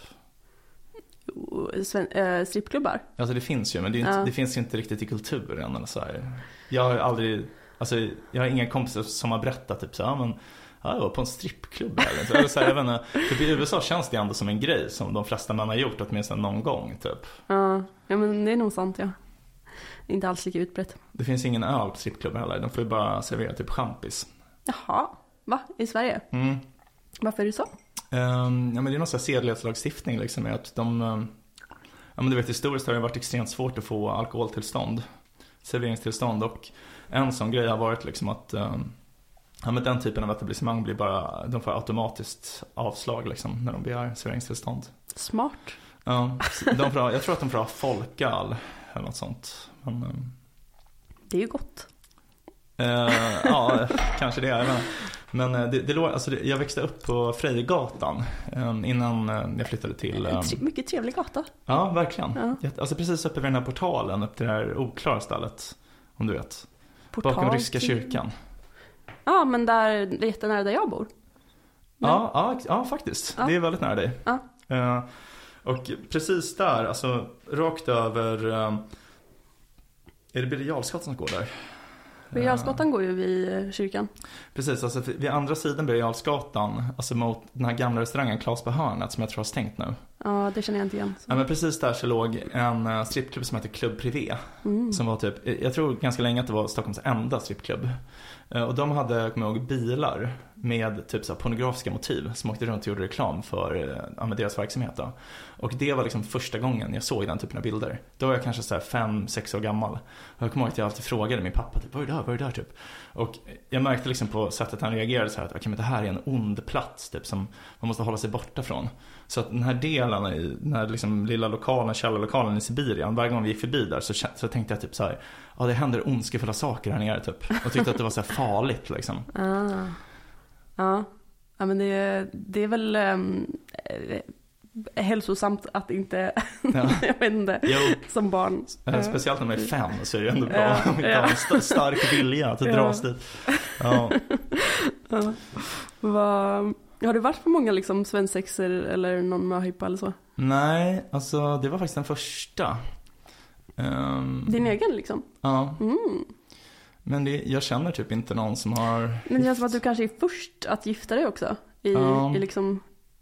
Sven, äh, strippklubbar. Alltså det finns ju men det, inte, Ja. det finns ju inte riktigt i kulturen eller så här. Jag har aldrig, alltså jag har inga kompisar som har berättat typ så här, men ja, jag var på en strippklubb eller så. Eller så här, jag vet inte, typ I USA känns det ändå som en grej som de flesta män har gjort åtminstone någon gång typ. Ja. ja, men det är nog sant ja. Inte alls lika utbrett. Det finns ingen öl på strippklubbar heller, de får ju bara servera typ champis. Jaha, va? I Sverige? Mm. Varför är det så? Ehm, ja men det är någon sån här sedlighetslagstiftning liksom att de ehm, Ja men du vet historiskt har det varit extremt svårt att få alkoholtillstånd Serveringstillstånd och en sån grej har varit liksom att ehm, Ja men den typen av etablissemang blir bara De får automatiskt avslag liksom när de begär serveringstillstånd Smart. Ja, de får jag tror att de får ha folköl eller något sånt. Men, Det är ju gott. Eh, ja, kanske det. Inte. Men eh, det, det alltså jag växte upp på Frejegatan eh, innan eh, jag flyttade till... mycket trevlig gata. ja, verkligen. Ja. Alltså precis uppe vid den här portalen, upp till det här oklara stället. Om du vet. Portal Bakom Ryska till- kyrkan. Ja, men där, det är jättenära där jag bor. Ja, ja, ex- ja, faktiskt. Ja. Det är väldigt nära dig. Ja. Eh, och precis där, alltså rakt över... är det Birger Jarlsgatan som går där? Birger Jarlsgatan går ju vid eh, kyrkan. Precis, alltså vid andra sidan Birger Jarlsgatan, alltså mot den här gamla restaurangen Klas på hörnet som jag tror har stängt nu. Ja, det känner jag inte igen. Så. Ja men precis där så låg en eh, strippklubb som heter Club Privé. Mm. Som var typ, eh, jag tror ganska länge att det var Stockholms enda strippklubb. Eh, och de hade, jag kommer ihåg, bilar med typ så här pornografiska motiv som åkte runt och gjorde reklam för eh, ja, med deras verksamhet då. Och det var liksom första gången jag såg den typen av bilder. Då var jag kanske så här fem, sex år gammal. Och jag kommer ihåg att jag alltid frågade min pappa, typ, vad är det där, vad är det där typ? Och jag märkte liksom på sättet han reagerade så här att, okej men det här är en ond plats typ som man måste hålla sig borta från. Så att den här delen i den här liksom lilla lokalen, källarlokalen i Sibirien, varje gång vi gick förbi där så, så tänkte jag typ så här, ja det händer ondskefulla saker här nere typ. Och tyckte att det var så här farligt liksom. Ah. Ja. ja, men det, är- det är väl um, hälsosamt att inte, Ja. jag vet inte, Jo, som barn. eh, speciellt när man är fem så är det ändå bra Ja, att ha ja. en st- stark vilja att Ja. dras dit. Ja. Ja. Vad- har du varit på många liksom svensexor eller någon möhippa eller så? Nej, alltså det var faktiskt den första. Ehm, Din egen liksom? Ja, Mm. men det, jag känner typ inte någon som har Men det känns som att du kanske är först att gifta dig också. I, Ja. i liksom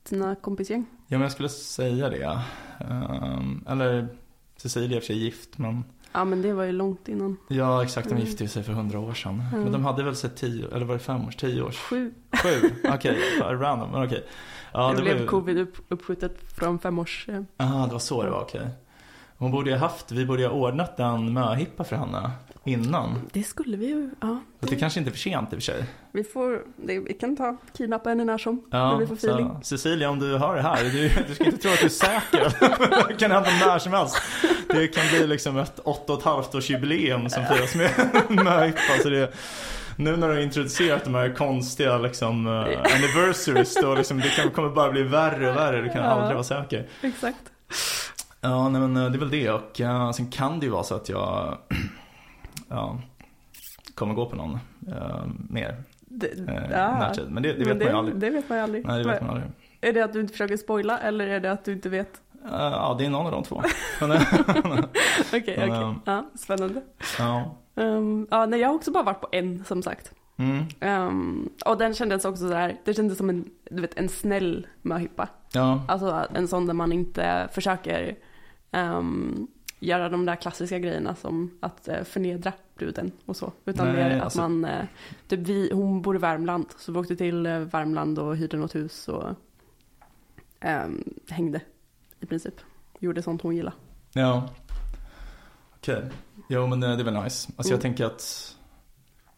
dina kompisgäng. Ja men jag skulle säga det. Ehm, eller Cecilia är i och för sig gift men Ja men det var ju långt innan. Ja exakt, de gifte sig för hundra år sedan. Mm. Men de hade väl sett tio, eller var det fem års, tio års? Sju. Sju? Okej, random, men okej. Ja, det, det blev ju... covid upp, uppskjutet från fem års... eh, Ah, det var så det var, okej. Hon borde ju haft, vi borde ju ha ordnat en möhippa för henne innan. Det skulle vi ju, ja. Det kanske inte är för sent i och för sig. Vi får, det, vi kan ta, kidnappa henne när som. när Ja, vi får feeling. så, Cecilia om du hör det här, du, du ska inte tro att du är säker. det kan hända när som helst. Det kan bli liksom ett åtta och ett halvt års jubileum som firas med möhippa. Så det, nu när du har introducerat de här konstiga liksom, uh, anniversaries då liksom, det kan, kommer bara bli värre och värre. Du kan Ja. aldrig vara säker. Exakt. Ja, nej, men eh, det är väl det. Och uh, sen kan det ju vara så att jag ja, kommer gå på någon uh, mer Det, uh, ja. Men det, det vet Men man ju aldrig. Det vet man ju aldrig. Nej, det vet man aldrig. Är det att du inte försöker spoila eller är det att du inte vet? Uh, ja, det är någon av de två. Eh, Okej, okej. Men, ehm, Ja, spännande. ja. Um, ja, nej, jag har också bara varit på en som sagt. Mm. Um, och den kändes också så här, det kändes som en, du vet, en snäll möhippa. Ja, Alltså en sån där man inte försöker ehm, göra de där klassiska grejerna som att eh, förnedra bruden och så. Utan Nej, mer att alltså- man, eh, typ vi, hon bor i Värmland, så vi åkte till eh, Värmland och hyrde något hus och ehm, hängde i princip. Gjorde sånt hon gillade. ja. Okej. Jo, men eh, det är väl nice. Alltså jag Mm. tänker att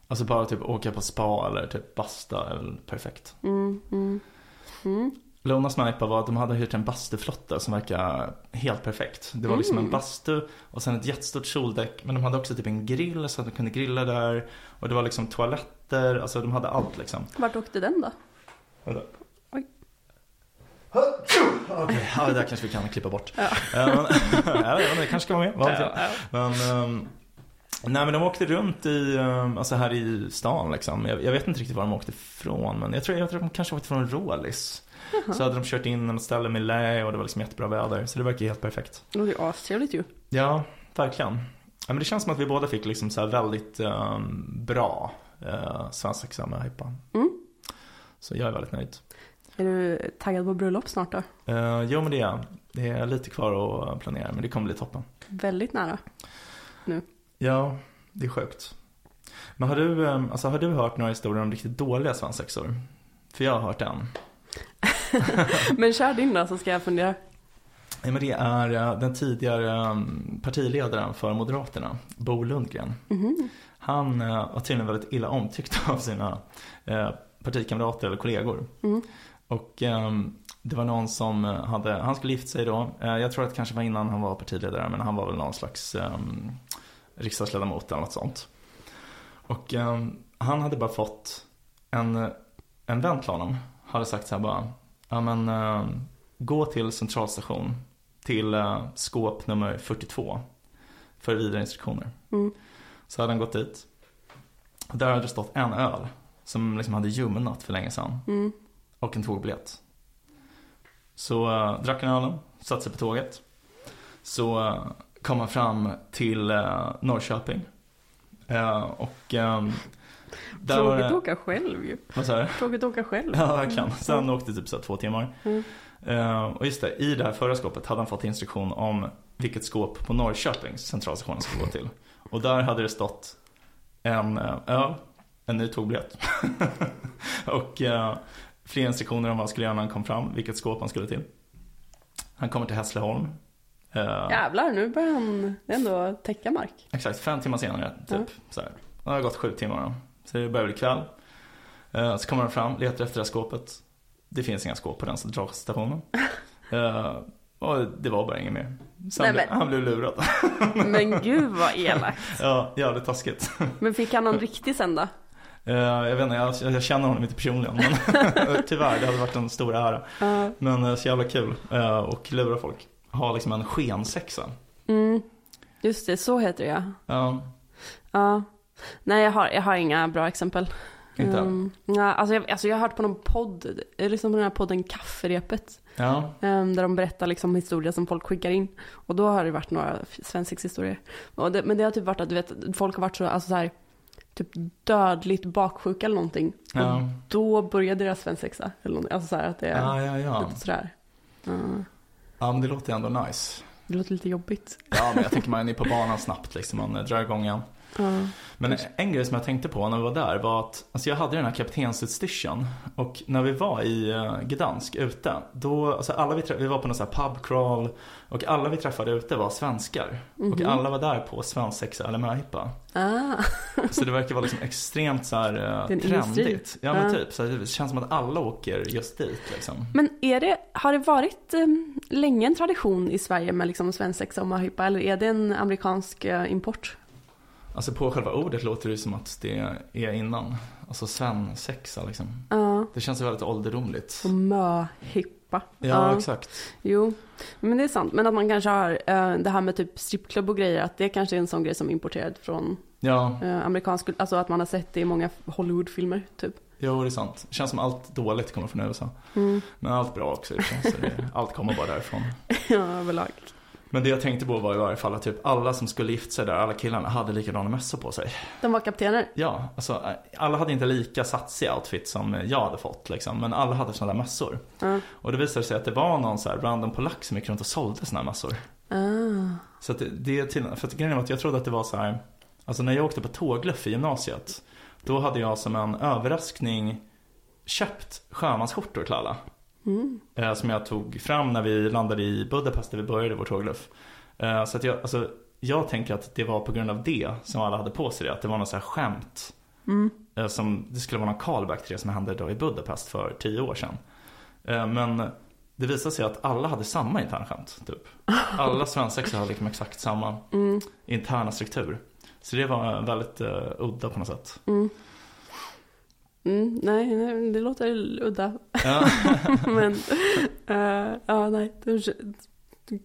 Alltså bara typ åka på spa eller typ basta är väl perfekt. Mm, mm, Lonas Snipa var att de hade hyrt en bastuflotta som verkar helt perfekt. Det var liksom Mm. en bastu och sen ett jättestort soldäck. Men de hade också typ en grill så att de kunde grilla där. Och det var liksom toaletter, alltså de hade allt liksom. Vart åkte den då? Vänta. Oj. Okej, ja, det där kanske vi kan klippa bort. Ja. Ja, men, ja, det kanske ska vara med. Ja, ja. Men, ehm, nej men de åkte runt i, ehm, alltså här i stan liksom. Jag, jag vet inte riktigt var de åkte ifrån men jag tror, jag tror att de kanske åkte från Rålis. Så hade de kört in något ställe med lä och det var liksom jättebra väder. Så det verkar helt perfekt. Det låter ju astrevligt ju. Ja, verkligen. Ja, men det känns som att vi båda fick liksom så väldigt ehm, bra uh, svensexa med Hypa. Mm. Så jag är väldigt nöjd. Är du taggad på bröllop snart då? Uh, jo men det är jag. Det är lite kvar att planera men det kommer bli toppen. Väldigt nära. Ja, det är sjukt. Men har du, ehm, alltså, har du hört några historier om riktigt dåliga svensexor? För jag har hört en. Men kör din då så ska jag fundera. Ja, men det är eh, den tidigare ehm, partiledaren för Moderaterna, Bo Lundgren. Mhm. Han eh, var tydligen väldigt illa omtyckt av sina eh, partikamrater eller kollegor. Mm. Och ehm, det var någon som eh, hade, han skulle gifta sig då. Eh, Jag tror att det kanske var innan han var partiledare men han var väl någon slags um, riksdagsledamot eller något sånt. Och ehm, han hade bara fått en, en vän till honom. Hade sagt så här bara, ja men ehm, gå till centralstation till eh, skåp nummer 42 för vidare instruktioner. Mm. Så hade han gått dit. Och där hade det stått en öl som liksom hade ljumnat för länge sedan. Mm. Och en tågbiljett. Så äh, drack han ölen, satte sig på tåget. Så äh, kom han fram till äh, Norrköping. Och ähm, där Tråkigt att åka själv ju. vad sa du? Tråkigt att åka själv. Ja, verkligen. Så han åkte typ så här två timmar. Mm. Eh, och just det, i det här förra skåpet hade han fått instruktion om vilket skåp på Norrköpings centralstation han skulle gå till. Och där hade det stått en eh, öl, en ny tågbiljett och eh, fler instruktioner om vad han skulle göra när han kom fram, vilket skåp han skulle till. Han kommer till Hässleholm. Eh, Jävlar, nu börjar han ändå täcka mark. Exakt, fem timmar senare typ. Ja. Så här. Det har gått sju timmar då. Så det börjar bli kväll. Eh, så kommer han fram, letar efter det här skåpet. Det finns inga skåp på den centralstationen. Eh, och det var bara inget mer. Han, Nej, blev, han blev lurad. Men gud vad elakt. ja, jävligt taskigt. Men fick han någon riktig sen då? Eh, jag vet inte, jag, jag känner honom inte personligen. Men tyvärr, det hade varit en stor ära. Ja. Men så jävla kul. Uh, och lura folk. Ha liksom en skensexa. Mm. Just det, så heter det ja. Ja, Ja. Nej, jag har, jag har inga bra exempel. inte? Um, ja, alltså, jag, alltså jag har hört på någon podd, jag lyssnade på den här podden Kafferepet. Ja, Um, där de berättar liksom historier som folk skickar in. Och då har det varit några svensexhistorier. Och men det har typ varit att du vet, folk har varit så, alltså så här, typ dödligt baksjuka eller någonting. Och ja, då börjar deras svensexa. Eller någonting. Alltså så här att det är ja, ja. ja. lite sådär. Ja, Ja, men det låter ändå nice. det låter lite jobbigt. Ja, men jag tänker man är på banan snabbt liksom. Man drar igång igen. Men en grej som jag tänkte på när vi var där var att alltså jag hade den här kaptensutstyrseln och när vi var i uh, Gdansk ute, då, alltså alla vi, vi var på någon sån här pub crawl och alla vi träffade ute var svenskar. Och alla var där på svensexa eller möhippa. Ah. Så det verkar vara liksom extremt så här industri. trendigt. Ja men Ja. typ, så det känns som att alla åker just dit liksom. Men är det, har det varit um, länge en tradition i Sverige med liksom svensexa och möhippa eller är det en amerikansk eh, import? Alltså på själva ordet låter det som att det är innan. Alltså svensexa liksom. Ja, Det känns ju väldigt ålderdomligt. och möhippa. Ja, exakt. Jo, men det är sant. Men att man kanske har eh, det här med typ strippklubb och grejer, att det kanske är en sån grej som är importerad från Ja, eh, amerikansk, alltså att man har sett det i många Hollywoodfilmer typ. jo det är sant. Det känns som allt dåligt kommer från USA. Mm. Men allt bra också det, allt kommer bara därifrån. ja, överlag. Men det jag tänkte på var i varje fall att typ alla som skulle gifta sig där, alla killarna, hade likadana mössor på sig. De var kaptener. Ja, alltså alla hade inte lika satsig outfit som jag hade fått liksom. Men alla hade sådana där mössor. Ja. Och det visade sig att det var någon så här random polack som gick runt och sålde sådana här mössor. Ah. Så att det, det är till, för att grejen var att jag trodde att det var så här. Alltså när jag åkte på tågluff i gymnasiet. Då hade jag som en överraskning köpt sjömansskjortor till alla. Mm. Eh, som jag tog fram när vi landade i Budapest där vi började vår tågluff. Eh, så att jag, alltså, jag tänker att det var på grund av det som alla hade på sig det. Att det var något så här skämt. Mm. Eh, som, det skulle vara någon callback till det som hände då i Budapest för tio år sedan. Men det visade sig att alla hade samma internskämt. Typ. Alla svensexor hade liksom exakt samma Mm. interna struktur. Så det var väldigt uh, udda på något sätt. Mm. Mm, nej, nej, det låter udda. Ja, Men, eh, ja nej. Det-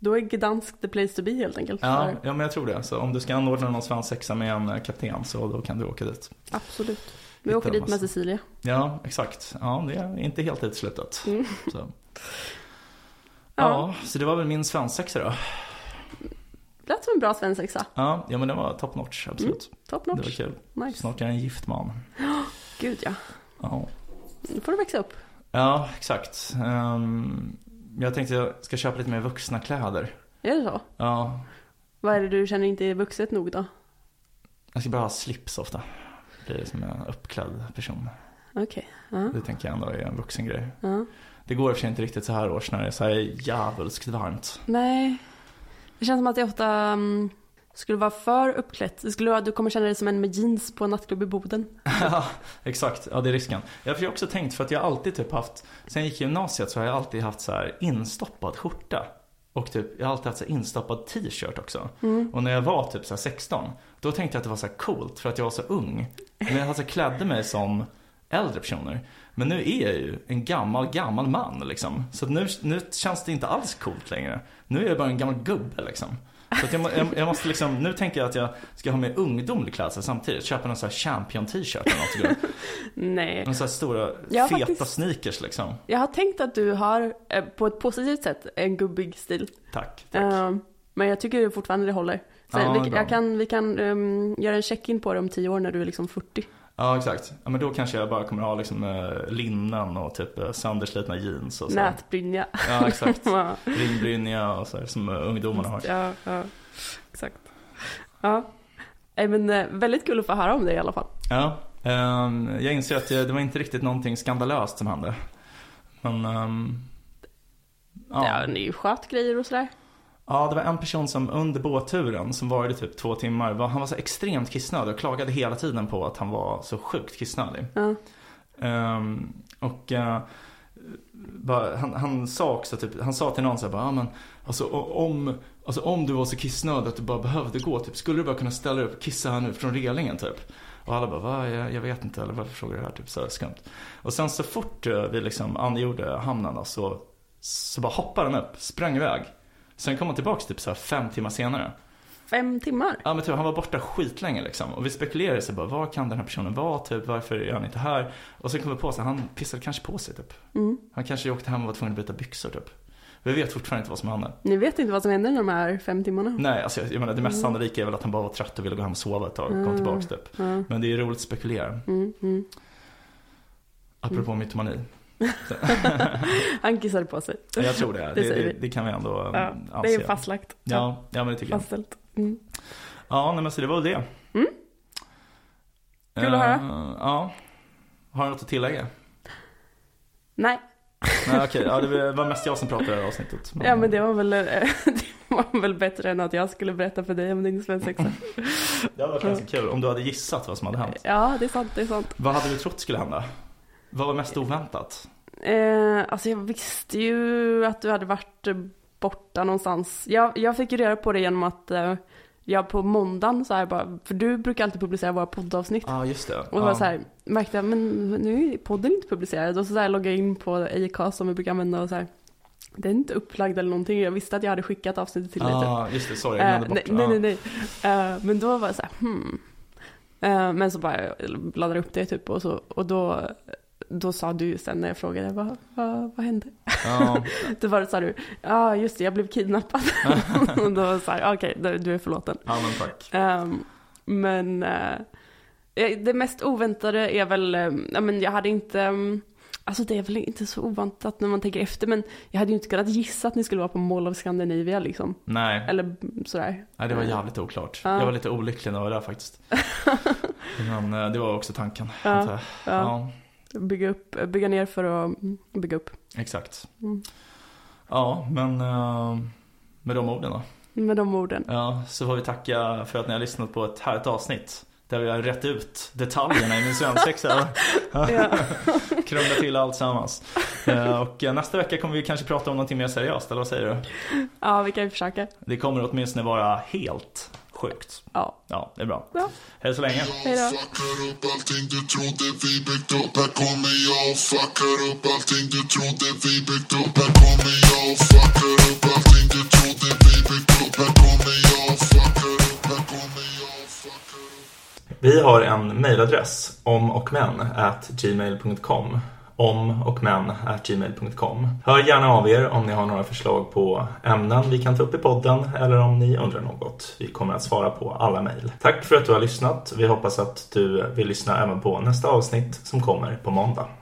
Då är Gdansk the place to be helt enkelt. ja, ja, men jag tror det. Så om du ska anordna någon svensexa med en eh, kapten så då kan du åka dit. Absolut. Vi Hitta åker dit med. Cecilia. Ja, exakt. Ja, det är inte helt uteslutet. Mm. Så. Ja. Ja. så det var väl min svensexa då. Lät som en bra svensexa. Ja, ja men det var top notch, absolut. Top Det var notch. kul. Nice. Snart är jag en gift man. Gud ja. Ja, Nu får du växa upp. ja exakt. Ehm, jag tänkte jag ska köpa lite mer vuxna kläder. Är det så? Ja, Vad är det du känner inte är vuxet nog då? jag ska bara ha slips ofta. Blir som en uppklädd person. Okej. Ja. Det tänker jag ändå är en vuxen grej. ja. Det går i och för sig inte riktigt så här års när det är så här djävulskt varmt. Nej. Det känns som att det ofta, mm, skulle vara för uppklätt. Det skulle vara, du kommer känna dig som en med jeans på en nattklubb i Boden. Ja, exakt. Ja, det är risken. Jag har också tänkt för att jag alltid typ haft, sen jag gick i gymnasiet så har jag alltid haft så här instoppad skjorta. Och typ, jag har alltid haft så instoppad t-shirt också. Och när jag var typ så här 16, då tänkte jag att det var så coolt för att jag var så ung. Men jag alltså klädde mig som äldre personer. Men nu är jag ju en gammal, gammal man liksom. Så nu, nu känns det inte alls coolt längre. Nu är jag bara en gammal gubbe liksom. Så jag, jag, jag måste liksom, nu tänker jag att jag ska ha med ungdomlig klädsel samtidigt. Köpa någon sån här champion t-shirt eller något. Nej. Någon sån här stora feta faktiskt- sneakers liksom. Jag har tänkt att du har, eh, på ett positivt sätt, en gubbig stil. Tack, tack. Eh, men jag tycker fortfarande det håller. Så Ja, vi, kan, vi kan ehm, göra en check-in på det om tio år när du är liksom 40. Ja exakt. Ja, men då kanske jag bara kommer ha liksom eh, linnen och typ eh, sönderslitna jeans och så. Nätbrynja. Ja exakt. ja, Ringbrynja och så här, som eh, ungdomarna har. ja, ja, exakt. Ja. Men väldigt kul att få höra om det i alla fall. Ja. ehm, jag inser att det, var inte riktigt någonting skandalöst som hände. Men ehm, Ja, ja. ni sköt grejer och sådär. Ja, det var en person som under båtturen som varade typ två timmar. Var, han var så extremt kissnödig och klagade hela tiden på att han var så sjukt kissnödig. Ja. Ehm, och eh, bara, han, han sa också typ, han sa till någon så här bara, ja men alltså om, alltså om du var så kissnödig att du bara behövde gå typ, skulle du bara kunna ställa dig upp och kissa här nu från relingen typ? Och alla bara, va? Jag, jag vet inte, eller varför frågar du det här? Typ så här skumt. Och sen så fort eh, vi liksom angjorde hamnen då, så, så bara hoppade han upp, sprang iväg. Sen kom han tillbaks typ så här fem timmar senare. Fem timmar. Ja men typ, han var borta skitlänge liksom. Och vi spekulerade så bara, var kan den här personen vara typ? Varför är han inte här? Och så kom vi på sig, han pissade kanske på sig typ. Mm. Han kanske åkte hem och var tvungen att byta byxor typ. Vi vet fortfarande inte vad som hände. Ni vet inte vad som händer de här fem timmarna? Nej, alltså jag, jag menar det mest sannolika är väl att han bara var trött och ville gå hem och sova ett tag och kom Mm. tillbaks typ. Ja. Men det är roligt att spekulera. Mm, mm. Apropå mytomani. Han kissade på sig. Jag tror det. Det Det, det, det kan vi ändå Ja, anse. det är fastlagt. Ja, ja men det tycker jag. Fastställt. Mm. Ja, nej, men så det var väl det. Mm. Kul att höra. Eh, Ja. Har du något att tillägga? Nej, Nej okej, ja, det var mest jag som pratade i det här avsnittet. ja men det var väl, eh, det var väl bättre än att jag skulle berätta för dig om din svensexa. Det hade varit ganska kul om du hade gissat vad som hade hänt. Ja, det är sant, det är sant. Vad hade du trott skulle hända? Vad var mest oväntat? Eh, alltså jag visste ju att du hade varit borta någonstans. Jag, jag fick ju reda på det genom att eh, jag på måndagen så här bara, för du brukar alltid publicera våra poddavsnitt. Ja, just det. Och då ja. var så här, märkte jag, men nu är podden inte publicerad. Och så, så här loggade jag in på Acast som vi brukar använda och så här. Den är inte upplagd eller någonting. Jag visste att jag hade skickat avsnittet till dig. typ. Ja, just det. Sorry, jag glömde nej, bort. nej, nej, nej. Eh, men då var jag så här, hmm. Eh, men så bara laddade jag upp det typ och, så, och då, då sa du sen när jag frågade, vad, vad, vad hände? Ja, Då var det här, du, ja just det, jag blev kidnappad. och då var jag okej, du- du är förlåten. ja men tack. Ehm, men eh, det mest oväntade är väl, eh, ja men jag hade inte, mm, alltså det är väl inte så oväntat när man tänker efter, men jag hade ju inte kunnat gissa att ni skulle vara på Mall of Scandinavia liksom. Nej, Eller sådär. nej, det var jävligt oklart. Ja. Jag var lite olycklig när jag var där faktiskt. Men eh, det var också tanken. Ja, ja Bygga, upp, bygga ner för att bygga upp. exakt. Mm. Ja, men eh, med de orden då. Med de orden. Ja, så får vi tacka för att ni har lyssnat på ett härligt avsnitt. Där vi har rätt ut detaljerna i min svensexa. Krånglat till allt sammans. Eh, Och eh, nästa vecka kommer vi kanske prata om någonting mer seriöst, eller vad säger du? ja, vi kan ju försöka. Det kommer åtminstone vara helt sjukt. Ja. Ja, det är bra. Ja. Hej så länge. Hej då. Vi upp Här kommer jag och har en omochmän at gmail.com om och men gmail.com. Hör gärna av er om ni har några förslag på ämnen vi kan ta upp i podden eller om ni undrar något. Vi kommer att svara på alla mejl. Tack för att du har lyssnat. Vi hoppas att du vill lyssna även på nästa avsnitt som kommer på måndag.